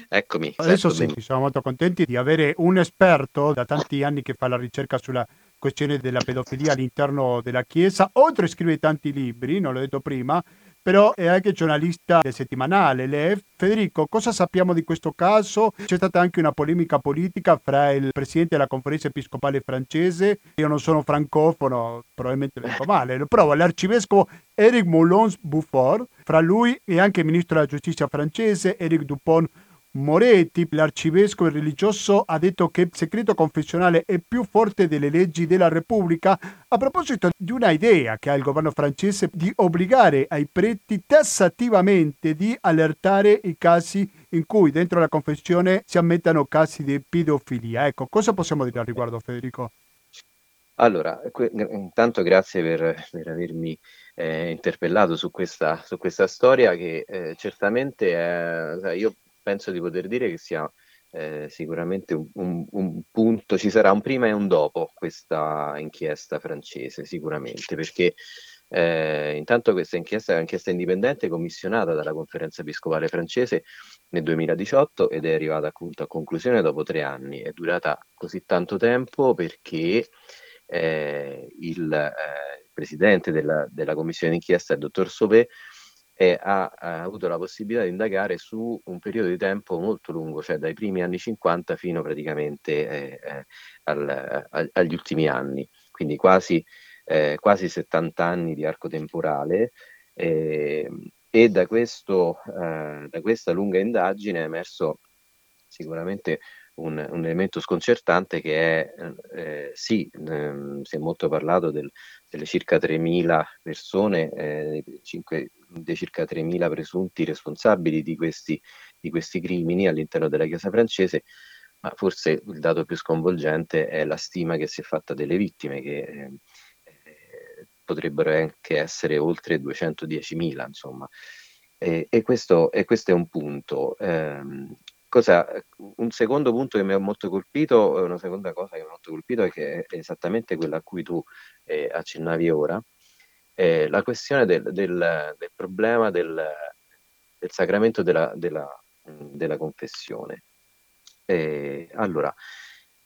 Eccomi. Adesso sì, siamo molto contenti di avere un esperto da tanti anni che fa la ricerca sulla questione della pedofilia all'interno della Chiesa, oltre a scrivere tanti libri, non l'ho detto prima, però è anche giornalista del settimanale LEF. Federico, cosa sappiamo di questo caso? C'è stata anche una polemica politica fra il presidente della conferenza episcopale francese, io non sono francofono, probabilmente lo dico male, lo provo, l'arcivescovo Eric Moulons Boufford, fra lui e anche il ministro della giustizia francese Eric Dupont Moretti, l'arcivescovo religioso, ha detto che il segreto confessionale è più forte delle leggi della Repubblica a proposito di una idea che ha il governo francese di obbligare ai preti tassativamente di allertare i casi in cui dentro la confessione si ammettano casi di pedofilia. Ecco, cosa possiamo dire al riguardo Federico? Allora, intanto grazie per, per avermi eh, interpellato su questa, su questa storia che eh, certamente è, io penso di poter dire che sia eh, sicuramente un, un, un, punto, ci sarà un prima e un dopo questa inchiesta francese, sicuramente, perché eh, intanto questa inchiesta è un'inchiesta indipendente commissionata dalla conferenza episcopale francese nel 2018 ed è arrivata appunto a conclusione dopo tre anni. È durata così tanto tempo perché eh, il, eh, presidente della, della commissione d'inchiesta, il dottor Sauvé, e ha, ha, avuto la possibilità di indagare su un periodo di tempo molto lungo, cioè dai primi anni 50 fino praticamente eh, eh, al, a, agli ultimi anni, quindi quasi, eh, quasi 70 anni di arco temporale. Ehm, e da, questo, eh, da questa lunga indagine è emerso sicuramente un, un, elemento sconcertante che è, eh, sì, ehm, si è molto parlato del, delle circa 3.000 persone, eh, 5, dei circa 3.000 presunti responsabili di questi, di questi crimini all'interno della Chiesa francese, ma forse il dato più sconvolgente è la stima che si è fatta delle vittime, che eh, potrebbero anche essere oltre 210.000, insomma. E, e, questo, e, questo, è un punto. Eh, cosa, un secondo punto che mi ha molto colpito, una seconda cosa che mi ha molto colpito è che è esattamente quella a cui tu eh, accennavi ora, eh, la questione del, del, del problema del, del, sacramento della, della, della confessione. Eh, allora,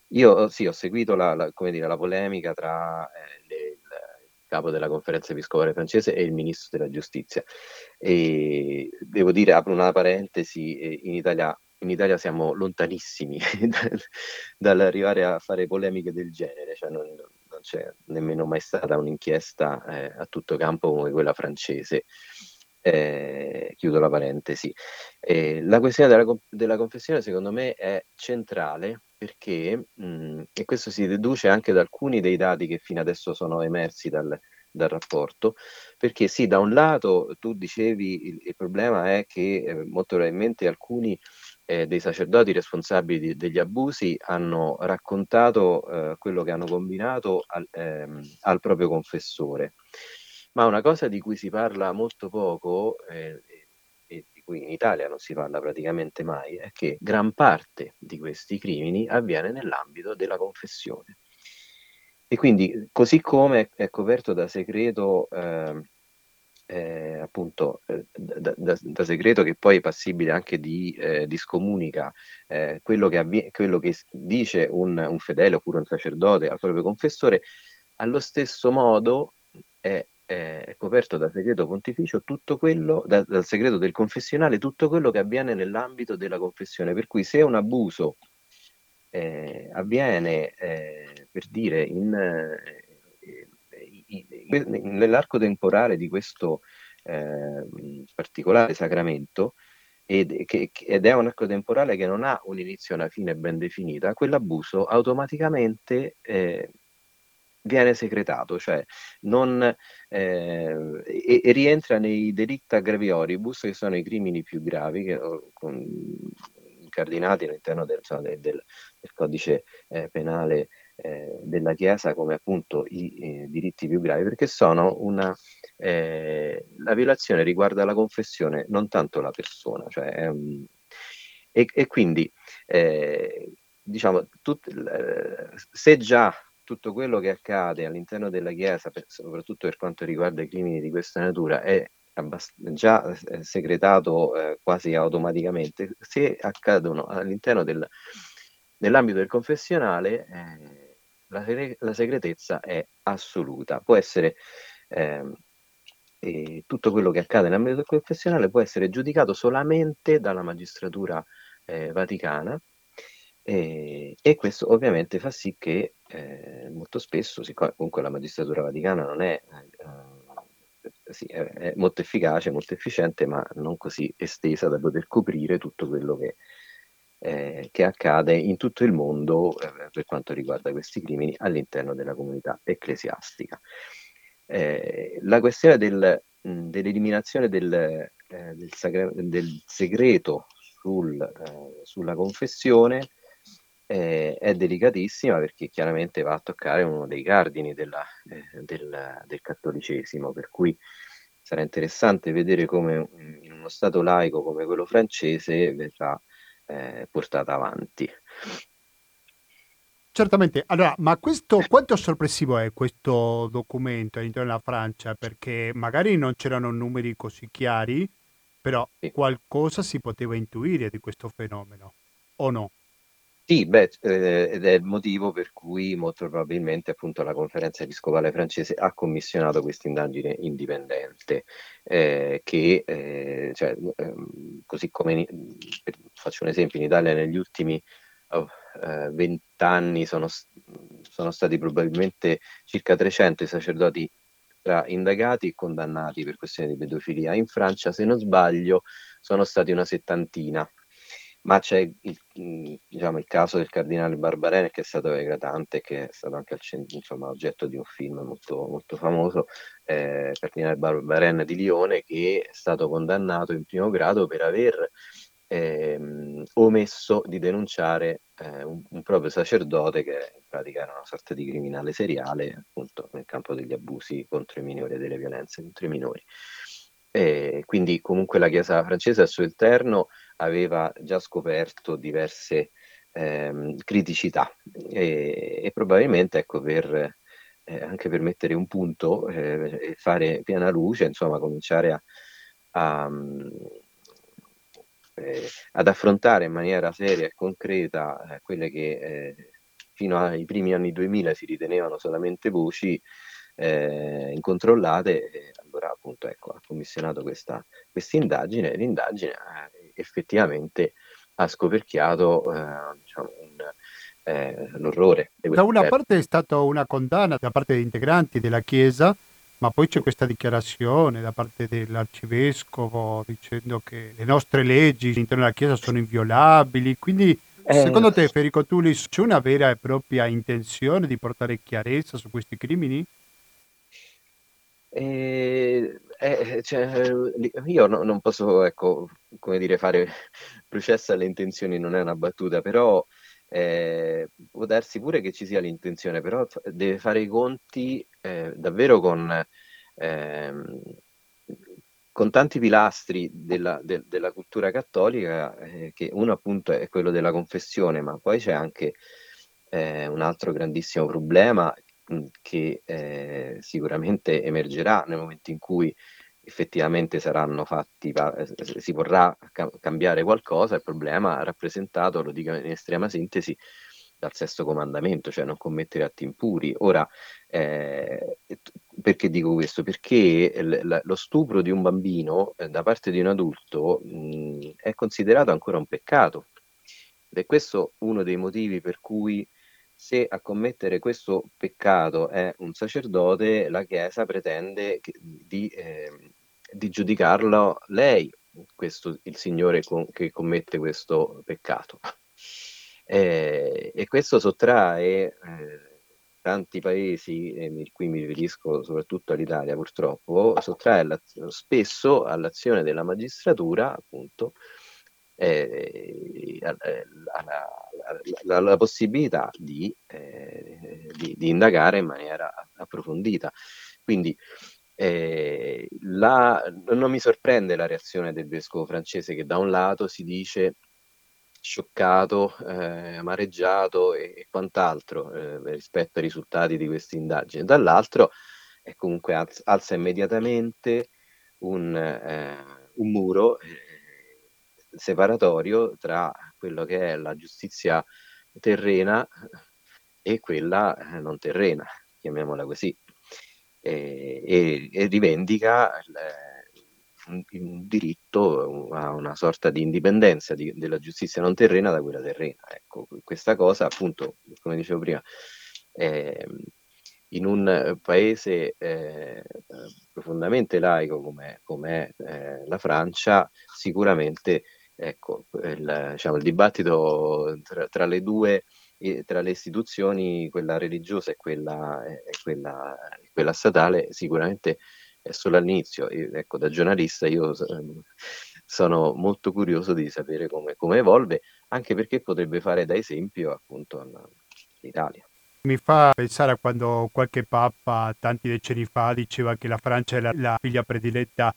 io sì, ho seguito la, la, dire, la polemica tra eh, le, il capo della conferenza episcopale francese e il ministro della giustizia. E devo dire, apro una parentesi, eh, in Italia in Italia siamo lontanissimi dall'arrivare a fare polemiche del genere, cioè non, non c'è nemmeno mai stata un'inchiesta eh, a tutto campo come quella francese. Eh, chiudo la parentesi. Eh, la questione della, della, confessione secondo me è centrale perché, mh, e questo si deduce anche da alcuni dei dati che fino adesso sono emersi dal, dal rapporto, perché sì, da un lato tu dicevi il, il problema è che eh, molto probabilmente alcuni eh, dei sacerdoti responsabili di, degli abusi hanno raccontato eh, quello che hanno combinato al, ehm, al, proprio confessore. Ma una cosa di cui si parla molto poco eh, e di cui in Italia non si parla praticamente mai è che gran parte di questi crimini avviene nell'ambito della confessione. e quindi, così come è coperto da segreto, eh, appunto, eh, da, da, da, segreto che poi è passibile anche di, eh, di scomunica, eh, quello che, avvie- quello, che dice un, un, fedele oppure un sacerdote al proprio confessore, allo stesso modo è, è coperto da segreto pontificio tutto quello, da, dal segreto del confessionale, tutto quello che avviene nell'ambito della confessione. Per cui se un abuso eh, avviene eh, per dire in, nell'arco temporale di questo eh, particolare sacramento ed, che, ed, è un arco temporale che non ha un inizio e una fine ben definita, quell'abuso automaticamente eh, viene segretato, cioè non, eh, e, e, rientra nei delicta gravioribus, che sono i crimini più gravi, che, con, incardinati all'interno del, insomma, del, del, codice eh, penale eh, della Chiesa come appunto i, diritti più gravi, perché sono una... Eh, la violazione riguarda la confessione, non tanto la persona, cioè, um, e, e, quindi eh, diciamo, tut, se già tutto quello che accade all'interno della Chiesa, per, soprattutto per quanto riguarda i crimini di questa natura, è già eh, segretato eh, quasi automaticamente, se accadono all'interno del, nell'ambito del confessionale, eh, la, la, segretezza è assoluta. Può essere ehm, tutto quello che accade nell'ambito del confessionale può essere giudicato solamente dalla magistratura eh, vaticana e, e, questo ovviamente fa sì che eh, molto spesso, siccome comunque la magistratura vaticana non è eh, sì, è, molto efficace, molto efficiente, ma non così estesa da poter coprire tutto quello che, eh, che accade in tutto il mondo eh, per quanto riguarda questi crimini all'interno della comunità ecclesiastica. Eh, la questione del, dell'eliminazione del, eh, del, sacre- del segreto sul, eh, sulla confessione eh, è delicatissima perché chiaramente va a toccare uno dei cardini della, eh, del, del, cattolicesimo, per cui sarà interessante vedere come in uno Stato laico come quello francese verrà eh, portata avanti. Certamente, allora, ma questo quanto sorpresivo è questo documento all'interno della Francia? Perché magari non c'erano numeri così chiari, però sì. qualcosa si poteva intuire di questo fenomeno, o no? Sì, beh, eh, ed è il motivo per cui molto probabilmente appunto la conferenza episcopale francese ha commissionato questa indagine indipendente, eh, che eh, cioè, ehm, così come per, faccio un esempio, in Italia negli ultimi oh, eh, sono, sono stati probabilmente circa 300 i sacerdoti tra indagati e condannati per questioni di pedofilia. In Francia, se non sbaglio, sono stati una settantina ma c'è il, mm, diciamo, il, caso del cardinale Barbarene che è stato eclatante, che è stato anche centro, insomma, oggetto di un film molto, molto famoso, eh, cardinale Barbarene di Lione, che è stato condannato in primo grado per aver ehm, omesso di denunciare eh, un, un, proprio sacerdote che in pratica era una sorta di criminale seriale appunto nel campo degli abusi contro i minori e delle violenze contro i minori. E quindi comunque la Chiesa francese al suo interno aveva già scoperto diverse ehm, criticità. E, e, probabilmente ecco, per, eh, anche per mettere un punto eh, e fare piena luce, insomma cominciare a, a eh, ad affrontare in maniera seria e concreta eh, quelle che eh, fino ai primi anni 2000 si ritenevano solamente voci, eh, incontrollate, allora appunto ecco, ha commissionato questa indagine l'indagine effettivamente ha scoperchiato eh, diciamo, un, eh, l'orrore. Da una parte è stata una condanna da parte degli integranti della Chiesa, ma poi c'è questa dichiarazione da parte dell'arcivescovo dicendo che le nostre leggi all'interno della Chiesa sono inviolabili, quindi eh, secondo te Federico Tullis c'è una vera e propria intenzione di portare chiarezza su questi crimini? Eh, eh, cioè, io no, non posso, ecco, come dire, fare processo alle intenzioni, non è una battuta, però eh, può darsi pure che ci sia l'intenzione, però deve fare i conti eh, davvero con, ehm, con tanti pilastri della, de, della cultura cattolica, eh, che uno appunto è quello della confessione, ma poi c'è anche eh, un altro grandissimo problema che eh, sicuramente emergerà nel momento in cui effettivamente saranno fatti, si vorrà cambiare qualcosa, il problema rappresentato, lo dico in estrema sintesi, dal sesto comandamento, cioè non commettere atti impuri. Ora, eh, perché dico questo? Perché l- lo stupro di un bambino eh, da parte di un adulto mh, è considerato ancora un peccato. Ed è questo uno dei motivi per cui se a commettere questo peccato è un sacerdote, la Chiesa pretende che, di, eh, di, giudicarlo lei, questo, il Signore con, che commette questo peccato. Eh, e questo sottrae eh, tanti paesi, e qui mi riferisco soprattutto all'Italia purtroppo, sottrae spesso all'azione della magistratura appunto eh, la, la, possibilità di, eh, di, di, indagare in maniera approfondita. Quindi eh, la, non mi sorprende la reazione del vescovo francese che da un lato si dice scioccato, eh, amareggiato e, e quant'altro eh, rispetto ai risultati di questa indagine. Dall'altro, è comunque alza, alza immediatamente un, eh, un muro eh, separatorio tra quello che è la giustizia terrena e quella eh, non terrena, chiamiamola così, e, e, e rivendica il, un, un diritto a una sorta di indipendenza di, della giustizia non terrena da quella terrena. Ecco, questa cosa, appunto, come dicevo prima, eh, in un paese eh, profondamente laico come, come è eh, la Francia, sicuramente ecco, il, diciamo, il dibattito tra, tra, le due, tra le istituzioni, quella religiosa e quella, e quella, quella statale, sicuramente è solo all'inizio. ecco, da giornalista io ehm, sono molto curioso di sapere come, come evolve, anche perché potrebbe fare da esempio appunto all'Italia. Mi fa pensare a quando qualche papa tanti decenni fa diceva che la Francia la, la figlia prediletta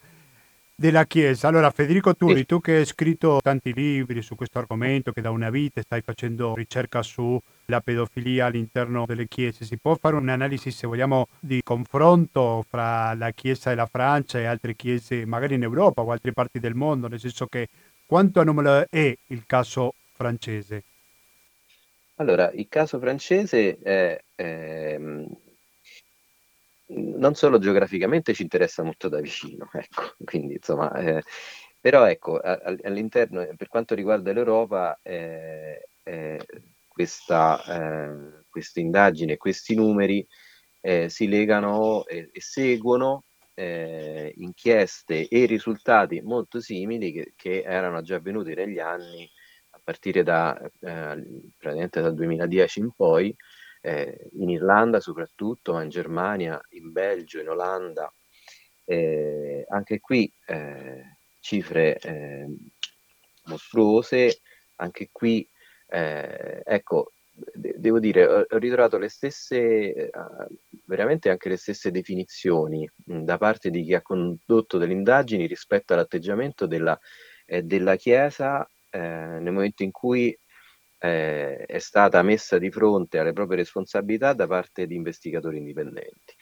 della Chiesa. Allora Federico Turi, sì. tu che hai scritto tanti libri su questo argomento, che da una vita stai facendo ricerca sulla pedofilia all'interno delle chiese, si può fare un'analisi, se vogliamo, di confronto fra la Chiesa e la Francia e altre chiese, magari in Europa o altre parti del mondo, nel senso che quanto anomalo è il caso francese? Allora, il caso francese è, è ehm, non solo geograficamente ci interessa molto da vicino, ecco, quindi insomma, eh, però ecco, all'interno, per quanto riguarda l'Europa, eh, eh, questa, eh, indagine, questi numeri eh, si legano e, e seguono eh, inchieste e risultati molto simili che, che, erano già avvenuti negli anni a partire da, praticamente dal 2010 in poi, eh, in Irlanda soprattutto, ma in Germania, in Belgio, in Olanda. Eh, anche qui eh, cifre eh, mostruose, anche qui, eh, ecco, de- devo dire, ho, ritrovato le stesse, eh, veramente anche le stesse definizioni mh, da parte di chi ha condotto delle indagini rispetto all'atteggiamento della, della Chiesa nel momento in cui eh, è stata messa di fronte alle proprie responsabilità da parte di investigatori indipendenti.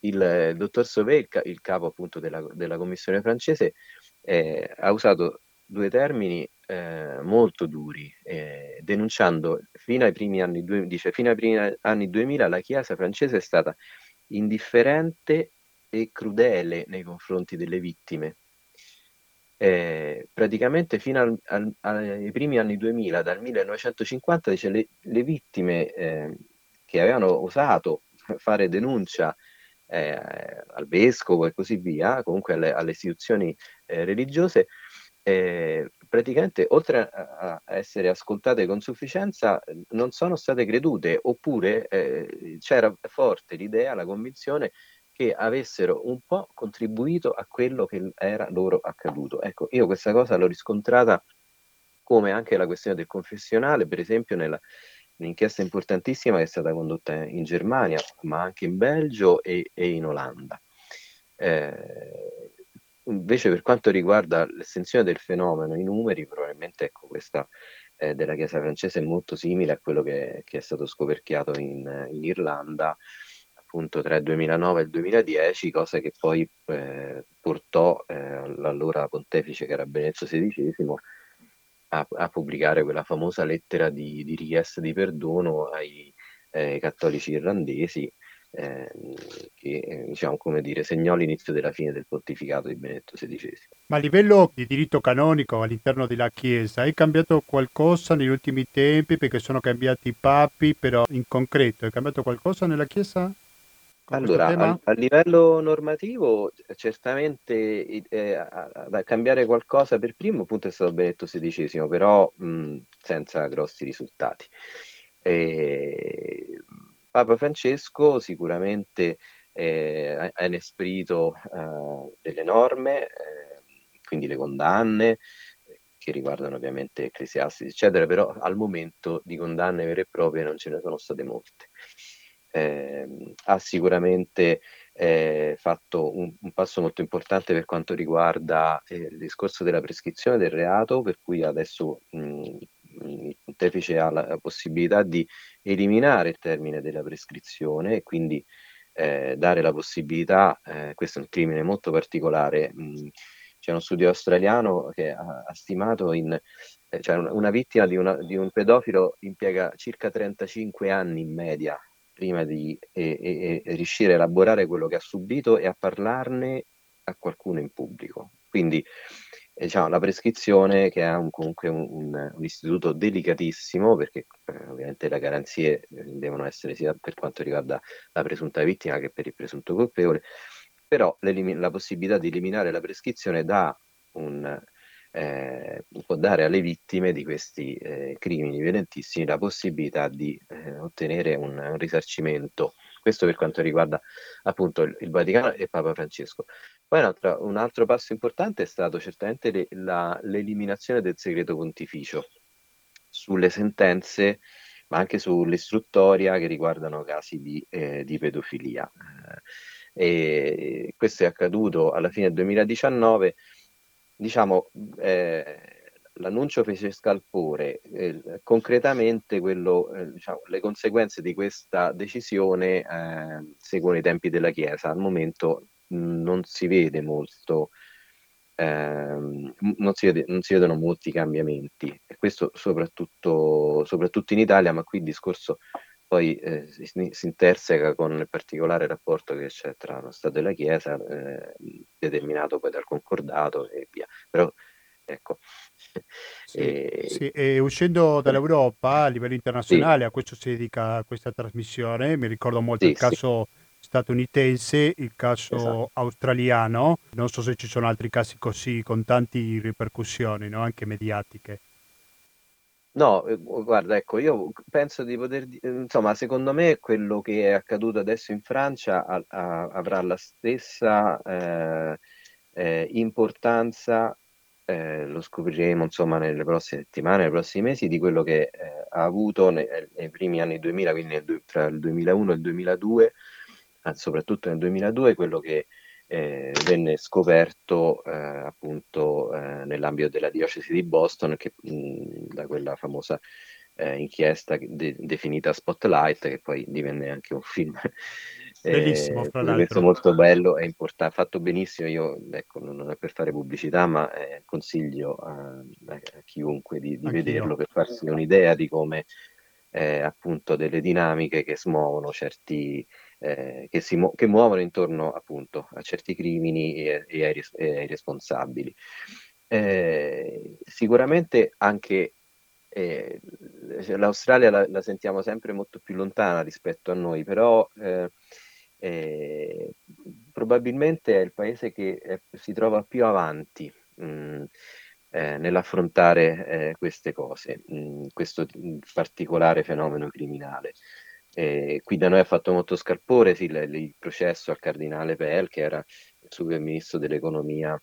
Il, il dottor Sauvé, il, il, capo appunto della, della commissione francese, eh, ha usato due termini eh, molto duri, eh, denunciando fino ai primi anni, dice, fino ai primi anni 2000 la Chiesa francese è stata indifferente e crudele nei confronti delle vittime eh, praticamente fino al, al, ai primi anni 2000, dal 1950, dice, le, le vittime eh, che avevano osato fare denuncia eh, al vescovo e così via, comunque alle, alle istituzioni eh, religiose, eh, praticamente oltre a, a, essere ascoltate con sufficienza non sono state credute. Oppure eh, c'era forte l'idea, la convinzione che avessero un po' contribuito a quello che era loro accaduto. Ecco, io questa cosa l'ho riscontrata come anche la questione del confessionale, per esempio nella, un'inchiesta importantissima che è stata condotta in Germania, ma anche in Belgio e, e in Olanda. Eh, invece per quanto riguarda l'estensione del fenomeno, i numeri, probabilmente ecco, questa eh, della Chiesa francese è molto simile a quello che, che è stato scoperchiato in, in Irlanda appunto tra il 2009 e il 2010, cosa che poi eh, portò eh, l'allora pontefice che era Benedetto XVI a, a, pubblicare quella famosa lettera di, di richiesta di perdono ai eh, cattolici irlandesi eh, che diciamo, come dire, segnò l'inizio della fine del pontificato di Benedetto XVI. Ma a livello di diritto canonico all'interno della Chiesa è cambiato qualcosa negli ultimi tempi perché sono cambiati i papi, però in concreto è cambiato qualcosa nella Chiesa? Allora, a, a, livello normativo, certamente eh, da cambiare qualcosa per primo appunto è stato Benedetto XVI, però mh, senza grossi risultati. E, Papa Francesco sicuramente eh, ha inesprito eh, delle norme, eh, quindi le condanne che riguardano ovviamente ecclesiastici, eccetera, però al momento di condanne vere e proprie non ce ne sono state molte. Eh, ha sicuramente eh, fatto un, un, passo molto importante per quanto riguarda eh, il discorso della prescrizione del reato, per cui adesso mh, il pontefice ha la possibilità di eliminare il termine della prescrizione e quindi eh, dare la possibilità, eh, questo è un crimine molto particolare, mh, c'è uno studio australiano che ha, ha stimato in, eh, cioè una, una vittima di, una, di, un pedofilo impiega circa 35 anni in media prima di e, e, e riuscire a elaborare quello che ha subito e a parlarne a qualcuno in pubblico. Quindi diciamo, la prescrizione che è un, comunque un, un, un, istituto delicatissimo perché eh, ovviamente le garanzie eh, devono essere sia per quanto riguarda la presunta vittima che per il presunto colpevole, però la possibilità di eliminare la prescrizione dà un, eh, può dare alle vittime di questi eh, crimini violentissimi la possibilità di eh, ottenere un, un risarcimento questo per quanto riguarda appunto il, il Vaticano e Papa Francesco. Poi un altro, un altro passo importante è stato certamente le, la, l'eliminazione del segreto pontificio sulle sentenze, ma anche sull'istruttoria che riguardano casi di, eh, di pedofilia. Eh, e questo è accaduto alla fine del 2019. Diciamo, eh, l'annuncio fece scalpore, eh, concretamente quello, eh, diciamo, le conseguenze di questa decisione eh, seguono i tempi della Chiesa, al momento non si vede molto, ehm, non si, vede, non, si vedono molti cambiamenti. E questo soprattutto, soprattutto in Italia, ma qui il discorso poi eh, si, si, interseca con il particolare rapporto che c'è tra lo Stato e la Chiesa, eh, determinato poi dal concordato e via. Però ecco, sì, e... Sì, e uscendo dall'Europa a livello internazionale, sì. a questo si dedica questa trasmissione, mi ricordo molto il caso statunitense, il caso esatto. australiano, non so se ci sono altri casi così con tante ripercussioni, no? anche mediatiche. No, eh, guarda, ecco, io penso di poter, insomma, secondo me quello che è accaduto adesso in Francia a, a, avrà la stessa eh, eh, importanza eh, lo scopriremo insomma nelle prossime settimane, nei prossimi mesi, di quello che eh, ha avuto nei, nei, primi anni 2000, quindi nel, tra il 2001 e il 2002, anzi soprattutto nel 2002, quello che eh, venne scoperto eh, appunto eh, nell'ambito della diocesi di Boston, che, mh, da quella famosa eh, inchiesta de- definita Spotlight, che poi divenne anche un film Bellissimo, fra l'altro. molto bello, è importante, fatto benissimo. Io, ecco, non è per fare pubblicità, ma eh, consiglio a, a, chiunque di, di vederlo per farsi un'idea di come eh, appunto delle dinamiche che smuovono certi, eh, che, si mu- che muovono intorno appunto a certi crimini e, e, ai, e ai, responsabili. Eh, sicuramente anche eh, l'Australia la, la, sentiamo sempre molto più lontana rispetto a noi, però eh, eh, probabilmente è il paese che è, si trova più avanti mh, mm, eh, nell'affrontare eh, queste cose, mh, mm, questo particolare fenomeno criminale. Eh, qui da noi ha fatto molto scalpore sì, il, il processo al cardinale Pell, che era il ministro dell'economia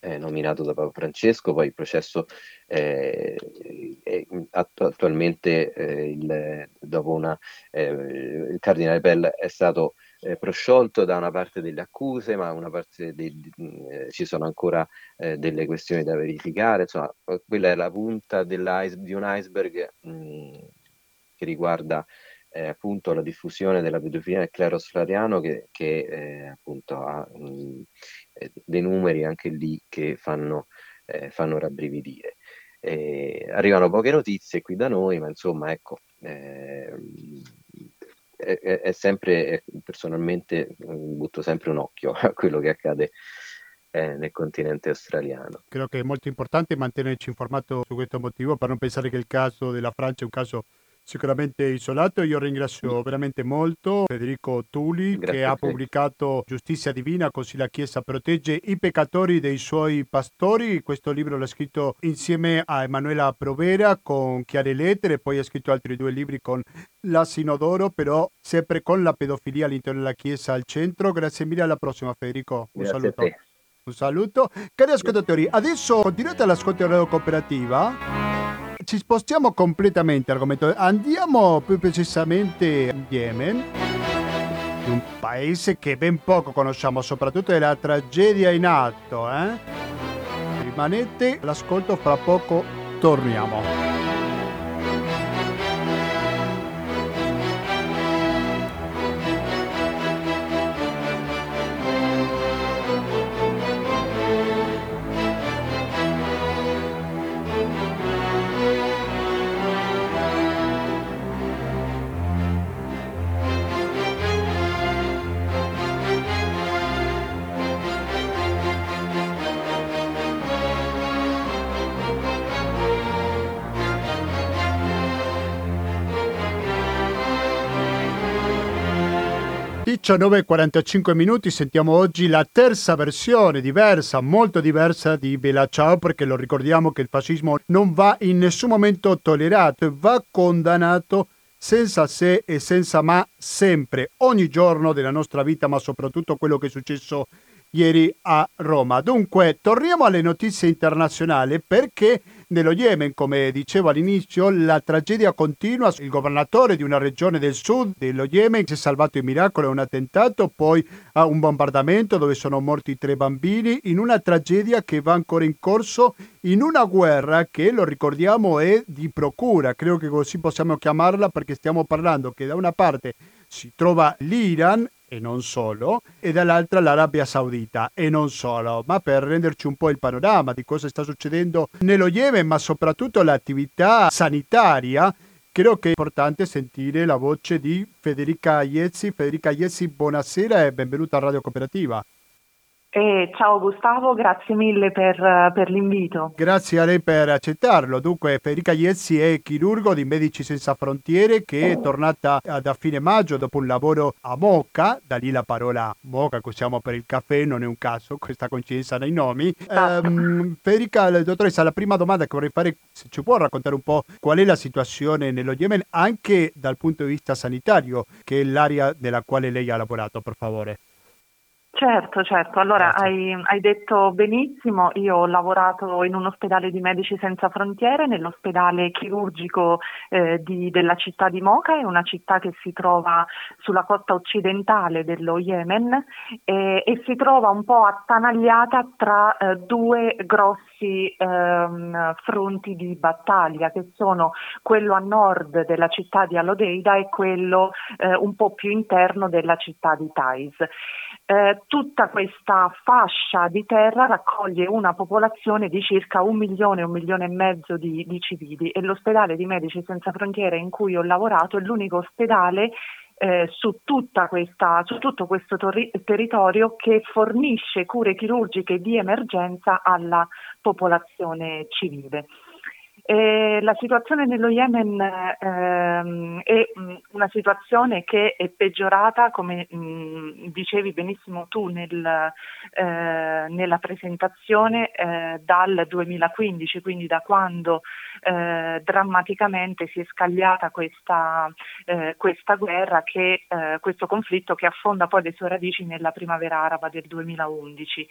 eh, nominato da Papa Francesco, poi il processo eh, è, attualmente eh, il, dopo una, eh, il cardinale Pell è stato eh, prosciolto da una parte delle accuse, ma una parte dei, eh, ci sono ancora delle questioni da verificare, insomma quella è la punta di un iceberg mh, che riguarda eh, appunto la diffusione della pedofilia nel clero slariano che, che eh, appunto ha mh, dei numeri anche lì che fanno, eh, fanno rabbrividire. arrivano poche notizie qui da noi, ma insomma, ecco, è, è, sempre, personalmente butto sempre un occhio a quello che accade eh, nel continente australiano. Credo che è molto importante mantenerci informato su questo motivo per non pensare che il caso della Francia è un caso sicuramente isolato. Io ringrazio veramente molto Federico Tuli Grazie che ha pubblicato Giustizia Divina, così la Chiesa protegge i peccatori dei suoi pastori. Questo libro l'ha scritto insieme a Emanuela Provera con Chiare Lettere, poi ha scritto altri due libri con la Sinodoro, però sempre con la pedofilia all'interno della Chiesa al centro. Grazie mille, alla prossima Federico. Un Grazie saluto. Un saluto. Cari ascoltatori, adesso continuate all'ascolto radio cooperativa. Ci spostiamo completamente argomento. Andiamo più precisamente in Yemen, un paese che ben poco conosciamo, soprattutto della tragedia in atto. Eh? Rimanete all'ascolto, fra poco torniamo. 19.45 minuti sentiamo oggi la terza versione diversa, molto diversa di Bella Ciao perché lo ricordiamo che il fascismo non va in nessun momento tollerato e va condannato senza se e senza ma sempre, ogni giorno della nostra vita ma soprattutto quello che è successo ieri a Roma. Dunque torniamo alle notizie internazionali perché nello Yemen, come dicevo all'inizio, la tragedia continua. Il governatore di una regione del sud dello Yemen si è salvato in miracolo da un attentato, poi a un bombardamento dove sono morti tre bambini, in una tragedia che va ancora in corso, in una guerra che, lo ricordiamo, è di procura. Credo che così possiamo chiamarla perché stiamo parlando che da una parte si trova l'Iran e non solo, e dall'altra l'Arabia Saudita e non solo, ma per renderci un po' il panorama di cosa sta succedendo nello Yemen, ma soprattutto l'attività sanitaria. Credo che è importante sentire la voce di Federica Iezzi. Federica Iezzi, buonasera e benvenuta a Radio Cooperativa. Eh, ciao Gustavo, grazie mille per, per, l'invito. Grazie a lei per accettarlo. Dunque, Federica Iezzi è chirurgo di Medici Senza Frontiere che è tornata da fine maggio dopo un lavoro a Moca, da lì la parola Moca che usiamo per il caffè, non è un caso questa coincidenza nei nomi. Ah. Um, Federica, dottoressa, la prima domanda che vorrei fare, se ci può raccontare un po' qual è la situazione nello Yemen anche dal punto di vista sanitario, che è l'area nella quale lei ha lavorato, per favore. Certo, certo. Allora hai, hai, detto benissimo, io ho lavorato in un ospedale di Medici Senza Frontiere, nell'ospedale chirurgico eh, di, della città di Mocha, è una città che si trova sulla costa occidentale dello Yemen e, e si trova un po' attanagliata tra eh, due grossi ehm, fronti di battaglia, che sono quello a nord della città di Alodeida e quello eh, un po' più interno della città di Taiz. Eh, tutta questa fascia di terra raccoglie una popolazione di circa un milione, un milione e mezzo di, di civili e l'ospedale di Medici Senza Frontiere in cui ho lavorato è l'unico ospedale eh, su, questa, su, tutto questo tori- territorio che fornisce cure chirurgiche di emergenza alla popolazione civile. Eh, la situazione nello Yemen ehm, è mh, una situazione che è peggiorata, come mh, dicevi benissimo tu nel, eh, nella presentazione, eh, dal 2015, quindi da quando eh, drammaticamente si è scagliata questa, eh, questa guerra, che, eh, questo conflitto che affonda poi le sue radici nella primavera araba del 2011.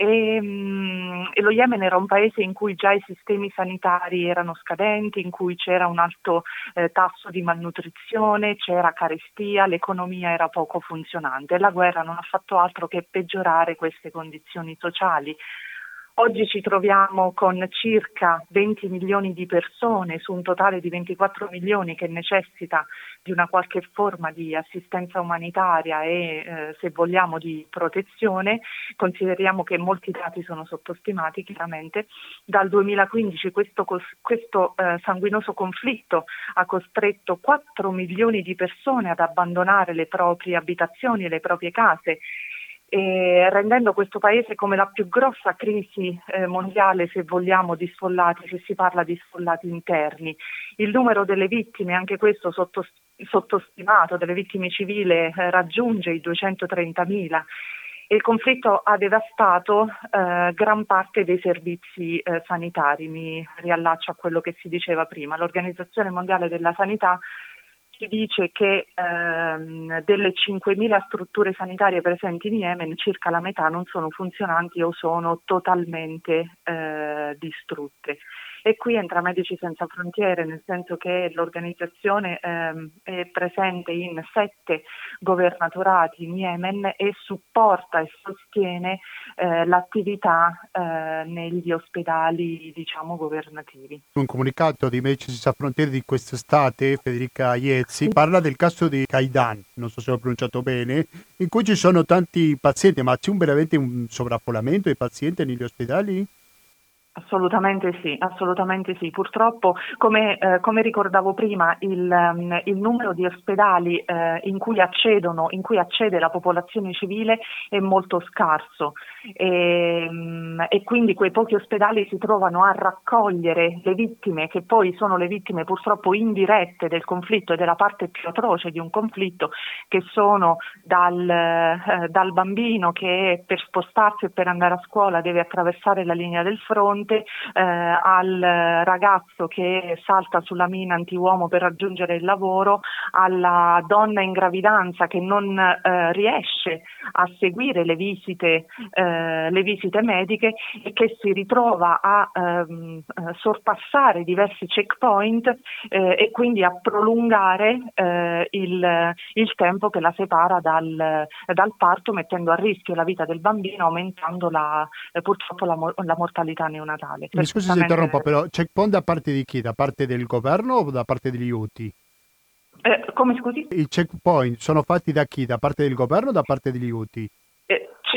E, mh, e, lo Yemen era un paese in cui già i sistemi sanitari erano scadenti, in cui c'era un alto eh, tasso di malnutrizione, c'era carestia, l'economia era poco funzionante e la guerra non ha fatto altro che peggiorare queste condizioni sociali. Oggi ci troviamo con circa 20 milioni di persone su un totale di 24 milioni che necessita di una qualche forma di assistenza umanitaria e eh, se vogliamo di protezione. Consideriamo che molti dati sono sottostimati chiaramente. Dal 2015 questo, questo eh, sanguinoso conflitto ha costretto 4 milioni di persone ad abbandonare le proprie abitazioni e le proprie case eh, rendendo questo paese come la più grossa crisi eh, mondiale, se vogliamo, di sfollati, se si parla di sfollati interni. Il numero delle vittime, anche questo sottos- sottostimato, delle vittime civili eh, raggiunge i 230.000. Il conflitto ha devastato eh, gran parte dei servizi eh, sanitari, mi riallaccio a quello che si diceva prima. L'Organizzazione Mondiale della Sanità ci dice che ehm, delle 5.000 strutture sanitarie presenti in Yemen circa la metà non sono funzionanti o sono totalmente eh, distrutte. E qui entra Medici Senza Frontiere, nel senso che l'organizzazione ehm, è presente in sette governatorati in Yemen e supporta e sostiene eh, l'attività eh, negli ospedali diciamo, governativi. Un comunicato di Medici Senza Frontiere di quest'estate, Federica Iezzi, parla del caso di Kaidan, non so se l'ho pronunciato bene, in cui ci sono tanti pazienti, ma c'è un, veramente un sovraffollamento di pazienti negli ospedali? Assolutamente sì, assolutamente sì. Purtroppo, come, eh, come ricordavo prima, il, um, il, numero di ospedali eh, in, cui accedono, in cui accede la popolazione civile è molto scarso e, um, e, quindi quei pochi ospedali si trovano a raccogliere le vittime, che poi sono le vittime purtroppo indirette del conflitto e della parte più atroce di un conflitto, che sono dal, eh, dal bambino che per spostarsi e per andare a scuola deve attraversare la linea del fronte fronte eh, al ragazzo che salta sulla mina antiuomo per raggiungere il lavoro, alla donna in gravidanza che non eh, riesce a seguire le visite, eh, le visite, mediche e che si ritrova a ehm, sorpassare diversi checkpoint eh, e quindi a prolungare eh, il, il, tempo che la separa dal, dal, parto mettendo a rischio la vita del bambino aumentando la, eh, purtroppo la, la mortalità neonatale natale. Mi scusi se interrompo, però checkpoint da parte di chi? Da parte del governo o da parte degli UTI? Eh, come scusi? I checkpoint sono fatti da chi? Da parte del governo o da parte degli UTI?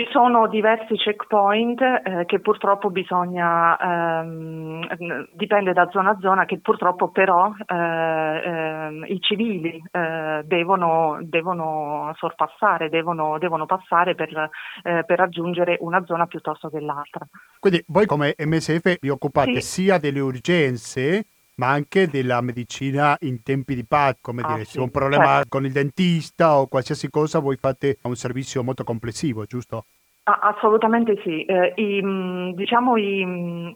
Eh, ci sono diversi checkpoint eh, che purtroppo bisogna, ehm, dipende da zona a zona, che purtroppo però eh, ehm, i civili eh, devono, devono, sorpassare, devono, devono passare per, eh, per, raggiungere una zona piuttosto che l'altra. Quindi voi come MSF vi occupate sì. sia delle urgenze ma anche della medicina in tempi di paz, come ah, dire, sì. se un problema certo. con il dentista o qualsiasi cosa, voi fate un servizio molto complessivo, giusto? Assolutamente sì, eh, I, mm, diciamo i, mm,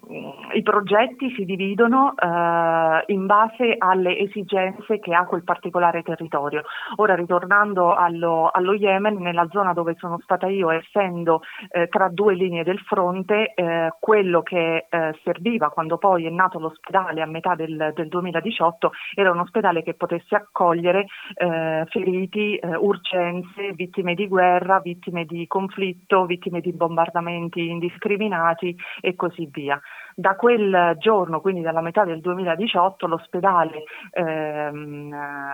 i, progetti si dividono eh, in base alle esigenze che ha quel particolare territorio. Ora ritornando allo, allo Yemen, nella zona dove sono stata io, essendo eh, tra due linee del fronte, eh, quello che eh, serviva quando poi è nato l'ospedale a metà del, del 2018 era un ospedale che potesse accogliere eh, feriti, urgenze, vittime di guerra, vittime di conflitto, vittime di bombardamenti indiscriminati e così via. Da quel giorno, quindi dalla metà del 2018, l'ospedale, ehm,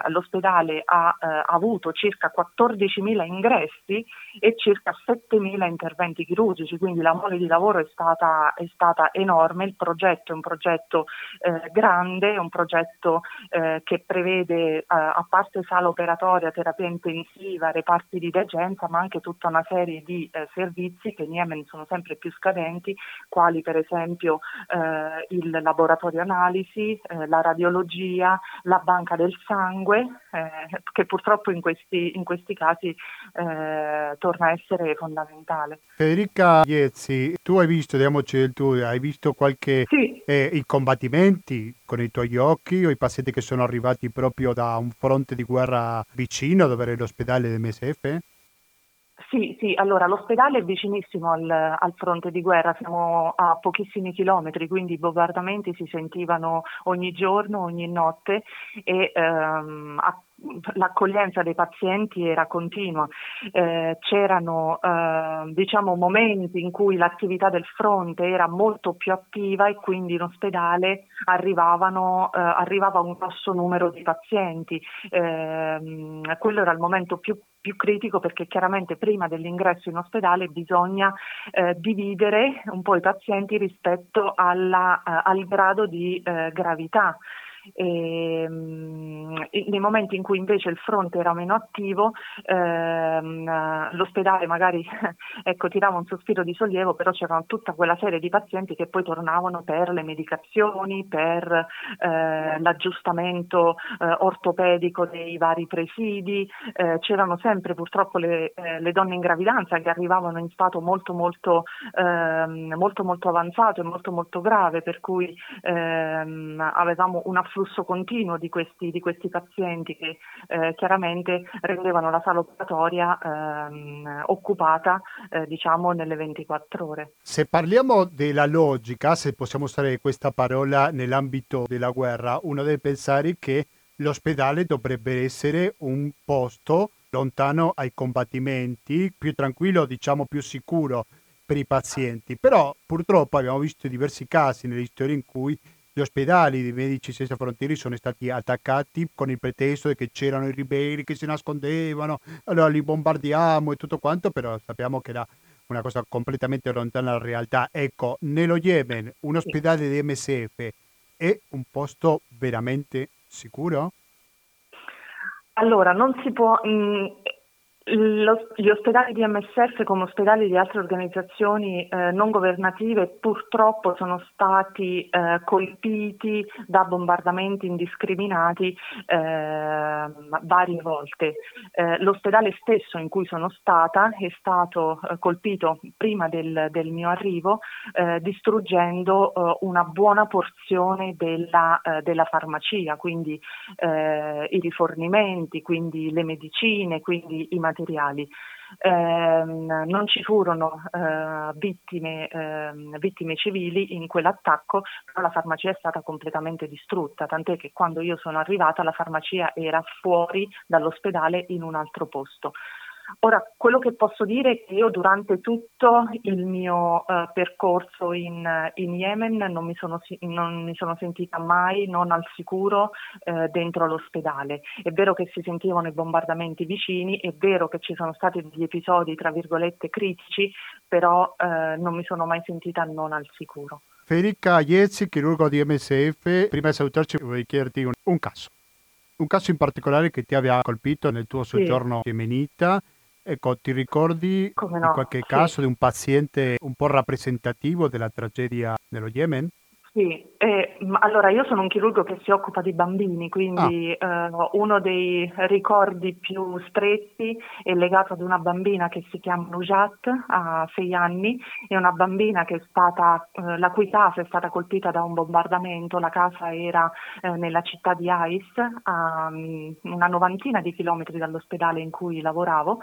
l'ospedale ha eh, avuto circa 14.000 ingressi e circa 7.000 interventi chirurgici, quindi la mole di lavoro è stata, è stata enorme, il progetto è un progetto eh, grande, è un progetto eh, che prevede eh, a parte sala operatoria, terapia intensiva, reparti di degenza, ma anche tutta una serie di eh, servizi che in Yemen sono sempre più scadenti, quali per esempio eh, il laboratorio analisi, eh, la radiologia, la banca del sangue, eh, che purtroppo in questi, in questi casi eh, torna a essere fondamentale. Federica Iezzi, tu hai visto, diamoci il tuo, hai visto qualche sì. Eh, i combattimenti con i tuoi occhi o i pazienti che sono arrivati proprio da un fronte di guerra vicino dove era l'ospedale del MSF? Sì, sì, allora l'ospedale è vicinissimo al, al, fronte di guerra, siamo a pochissimi chilometri, quindi i bombardamenti si sentivano ogni giorno, ogni notte e ehm, a l'accoglienza dei pazienti era continua, eh, c'erano eh, diciamo, momenti in cui l'attività del fronte era molto più attiva e quindi in ospedale eh, arrivava un grosso numero di pazienti. Ehm, quello era il momento più più critico perché chiaramente prima dell'ingresso in ospedale bisogna eh, dividere un po' i pazienti rispetto alla, eh, al grado di eh, gravità. E, ehm, nei momenti in cui invece il fronte era meno attivo, ehm, l'ospedale magari ecco, tirava un sospiro di sollievo, però c'era tutta quella serie di pazienti che poi tornavano per le medicazioni, per eh, l'aggiustamento eh, ortopedico dei vari presidi, eh, c'erano sempre purtroppo le, eh, le, donne in gravidanza che arrivavano in stato molto molto, ehm, molto, molto avanzato e molto molto grave, per cui ehm, avevamo una afflusso continuo di questi, di questi pazienti che eh, chiaramente rendevano la sala operatoria ehm, occupata eh, diciamo nelle 24 ore. Se parliamo della logica, se possiamo usare questa parola nell'ambito della guerra, uno deve pensare che l'ospedale dovrebbe essere un posto lontano ai combattimenti, più tranquillo, diciamo più sicuro per i pazienti. Però purtroppo abbiamo visto diversi casi nelle storie in cui ospedali di Medici Senza Frontiere sono stati attaccati con il pretesto che c'erano i ribelli che si nascondevano, allora li bombardiamo e tutto quanto, però sappiamo che era una cosa completamente lontana dalla realtà. Ecco, nello Yemen un ospedale di MSF è un posto veramente sicuro? Allora, non si può, mh, mm, gli ospedali di MSF come ospedali di altre organizzazioni eh, non governative purtroppo sono stati eh, colpiti da bombardamenti indiscriminati eh, varie volte. Eh, l'ospedale stesso in cui sono stata è stato eh, colpito prima del, del mio arrivo eh, distruggendo una buona porzione della, della farmacia, quindi i rifornimenti, quindi le medicine, quindi i materiali materiali. Eh, non ci furono eh, vittime, eh, vittime, civili in quell'attacco, però la farmacia è stata completamente distrutta, tant'è che quando io sono arrivata la farmacia era fuori dall'ospedale in un altro posto. Ora, quello che posso dire è che io durante tutto il mio uh, percorso in, in Yemen non mi, sono, non mi, sono, sentita mai non al sicuro uh, dentro l'ospedale. È vero che si sentivano i bombardamenti vicini, è vero che ci sono stati degli episodi, tra virgolette, critici, però uh, non mi sono mai sentita non al sicuro. Federica Iezzi, chirurgo di MSF, prima di salutarci vorrei chiederti un, un caso. Un caso in particolare che ti aveva colpito nel tuo soggiorno sì. yemenita Ecco, ti ricordi no? di qualche sì. caso di un paziente un po' rappresentativo della tragedia nello Yemen? Sì, eh, allora io sono un chirurgo che si occupa di bambini, quindi ah. eh, uno dei ricordi più stretti è legato ad una bambina che si chiama Nujat, ha sei anni, è una bambina che è stata, eh, la cui casa è stata colpita da un bombardamento, la casa era eh, nella città di Ais, a um, una novantina di chilometri dall'ospedale in cui lavoravo.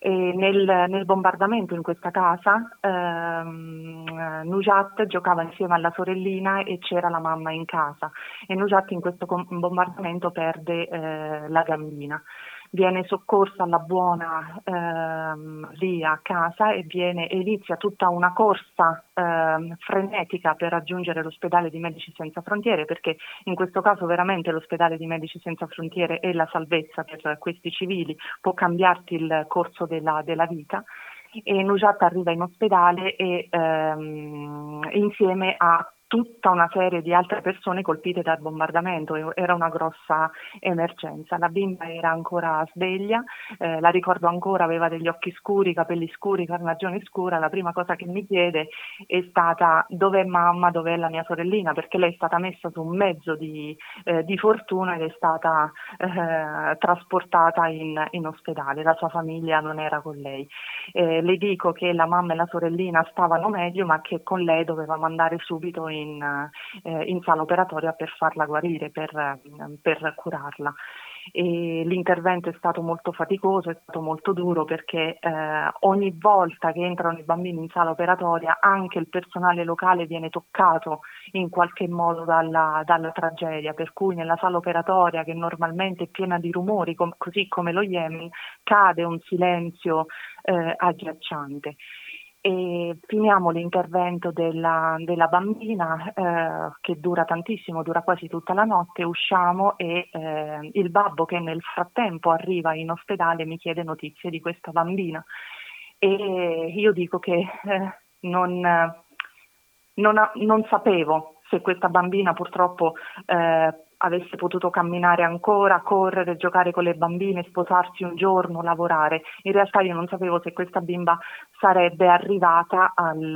Nel, nel, bombardamento in questa casa ehm, Nujat giocava insieme alla sorellina e c'era la mamma in casa. E Nujat in questo bombardamento perde eh, la gambina viene soccorsa alla buona ehm, lì a casa e viene, inizia tutta una corsa ehm, frenetica per raggiungere l'ospedale di Medici Senza Frontiere perché in questo caso veramente l'ospedale di Medici Senza Frontiere è la salvezza per questi civili, può cambiarti il corso della, della vita. E Nujat arriva in ospedale e ehm, insieme a tutta una serie di altre persone colpite dal bombardamento, era una grossa emergenza. La bimba era ancora sveglia, eh, la ricordo ancora, aveva degli occhi scuri, capelli scuri, carnagione scura, la prima cosa che mi chiede è stata dov'è mamma, dov'è la mia sorellina, perché lei è stata messa su un mezzo di, eh, di fortuna ed è stata eh, trasportata in, in, ospedale, la sua famiglia non era con lei. Eh, le dico che la mamma e la sorellina stavano meglio, ma che con lei dovevamo andare subito in in, eh, in sala operatoria per farla guarire, per, per curarla. e l'intervento è stato molto faticoso, è stato molto duro perché eh, ogni volta che entrano i bambini in sala operatoria anche il personale locale viene toccato in qualche modo dalla, dalla tragedia, per cui nella sala operatoria che normalmente è piena di rumori, com- così come lo Yemen, cade un silenzio eh, agghiacciante e finiamo l'intervento della, della bambina eh, che dura tantissimo, dura quasi tutta la notte, usciamo e eh, il babbo che nel frattempo arriva in ospedale mi chiede notizie di questa bambina. E io dico che eh, non, non, non, sapevo se questa bambina purtroppo eh, avesse potuto camminare ancora, correre, giocare con le bambine, sposarsi un giorno, lavorare. In realtà io non sapevo se questa bimba sarebbe arrivata al,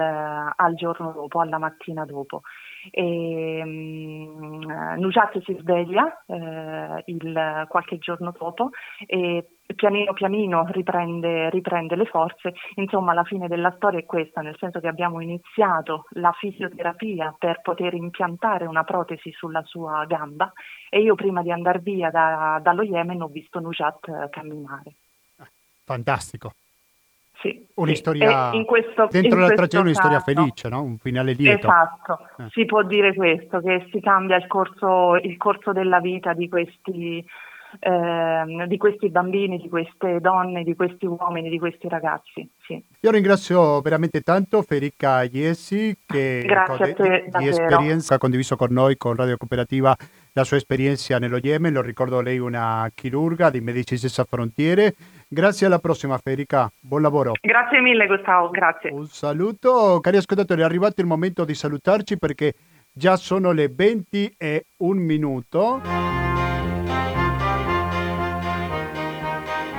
al giorno dopo, alla mattina dopo. E, um, Nujat si sveglia eh, il, qualche giorno dopo e pianino pianino riprende, riprende, le forze. Insomma, la fine della storia è questa, nel senso che abbiamo iniziato la fisioterapia per poter impiantare una protesi sulla sua gamba e io prima di andare via da, dallo Yemen ho visto Nujat camminare. Fantastico. Sì, un'istoria sì. Questo, dentro la tragedia una storia felice, no? un finale lieto. Esatto, eh. si può dire questo, che si cambia il corso, il corso della vita di questi, eh, di questi bambini, di queste donne, di questi uomini, di questi ragazzi. Sì. Io ringrazio veramente tanto Federica Iesi che Grazie te, di esperienza ha condiviso con noi, con Radio Cooperativa, la sua esperienza nello Yemen. Lo ricordo lei una chirurga di Medici Senza Frontiere Grazie alla prossima Federica, buon lavoro. Grazie mille Gustavo, grazie. Un saluto, cari ascoltatori, è arrivato il momento di salutarci perché già sono le 20 e un minuto.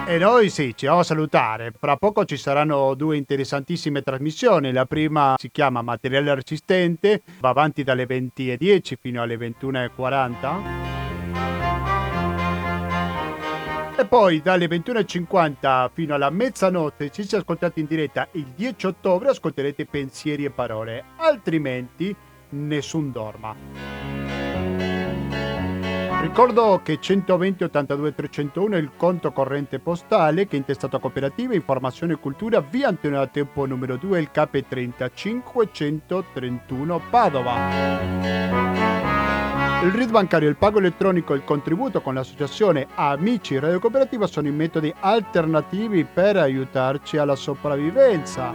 E noi sì, ci vamo a salutare. Fra poco ci saranno due interessantissime trasmissioni. La prima si chiama Materiale resistente, va avanti dalle 20.10 fino alle 21.40. E poi dalle 21.50 fino alla mezzanotte, se ci ascoltate in diretta il 10 ottobre, ascolterete pensieri e parole, altrimenti nessun dorma. Ricordo che 120 82 301 è il conto corrente postale che è intestato a cooperativa, informazione e cultura via Antonio Tempo numero 2, il KP30 531 Padova. Il RID bancario, il pago elettronico e il contributo con l'associazione Amici Radio Cooperativa sono i metodi alternativi per aiutarci alla sopravvivenza.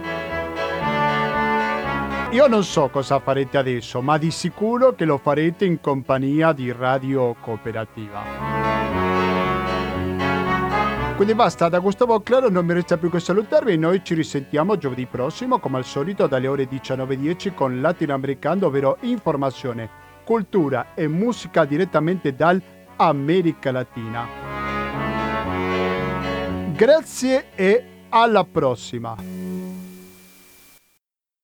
Io non so cosa farete adesso, ma di sicuro che lo farete in compagnia di Radio Cooperativa. Quindi basta, da Gustavo Claro non mi resta più che salutarvi e noi ci risentiamo giovedì prossimo come al solito dalle ore 19.10 con Latinoamericano, ovvero informazione cultura e musica direttamente dall'America Latina. Grazie e alla prossima!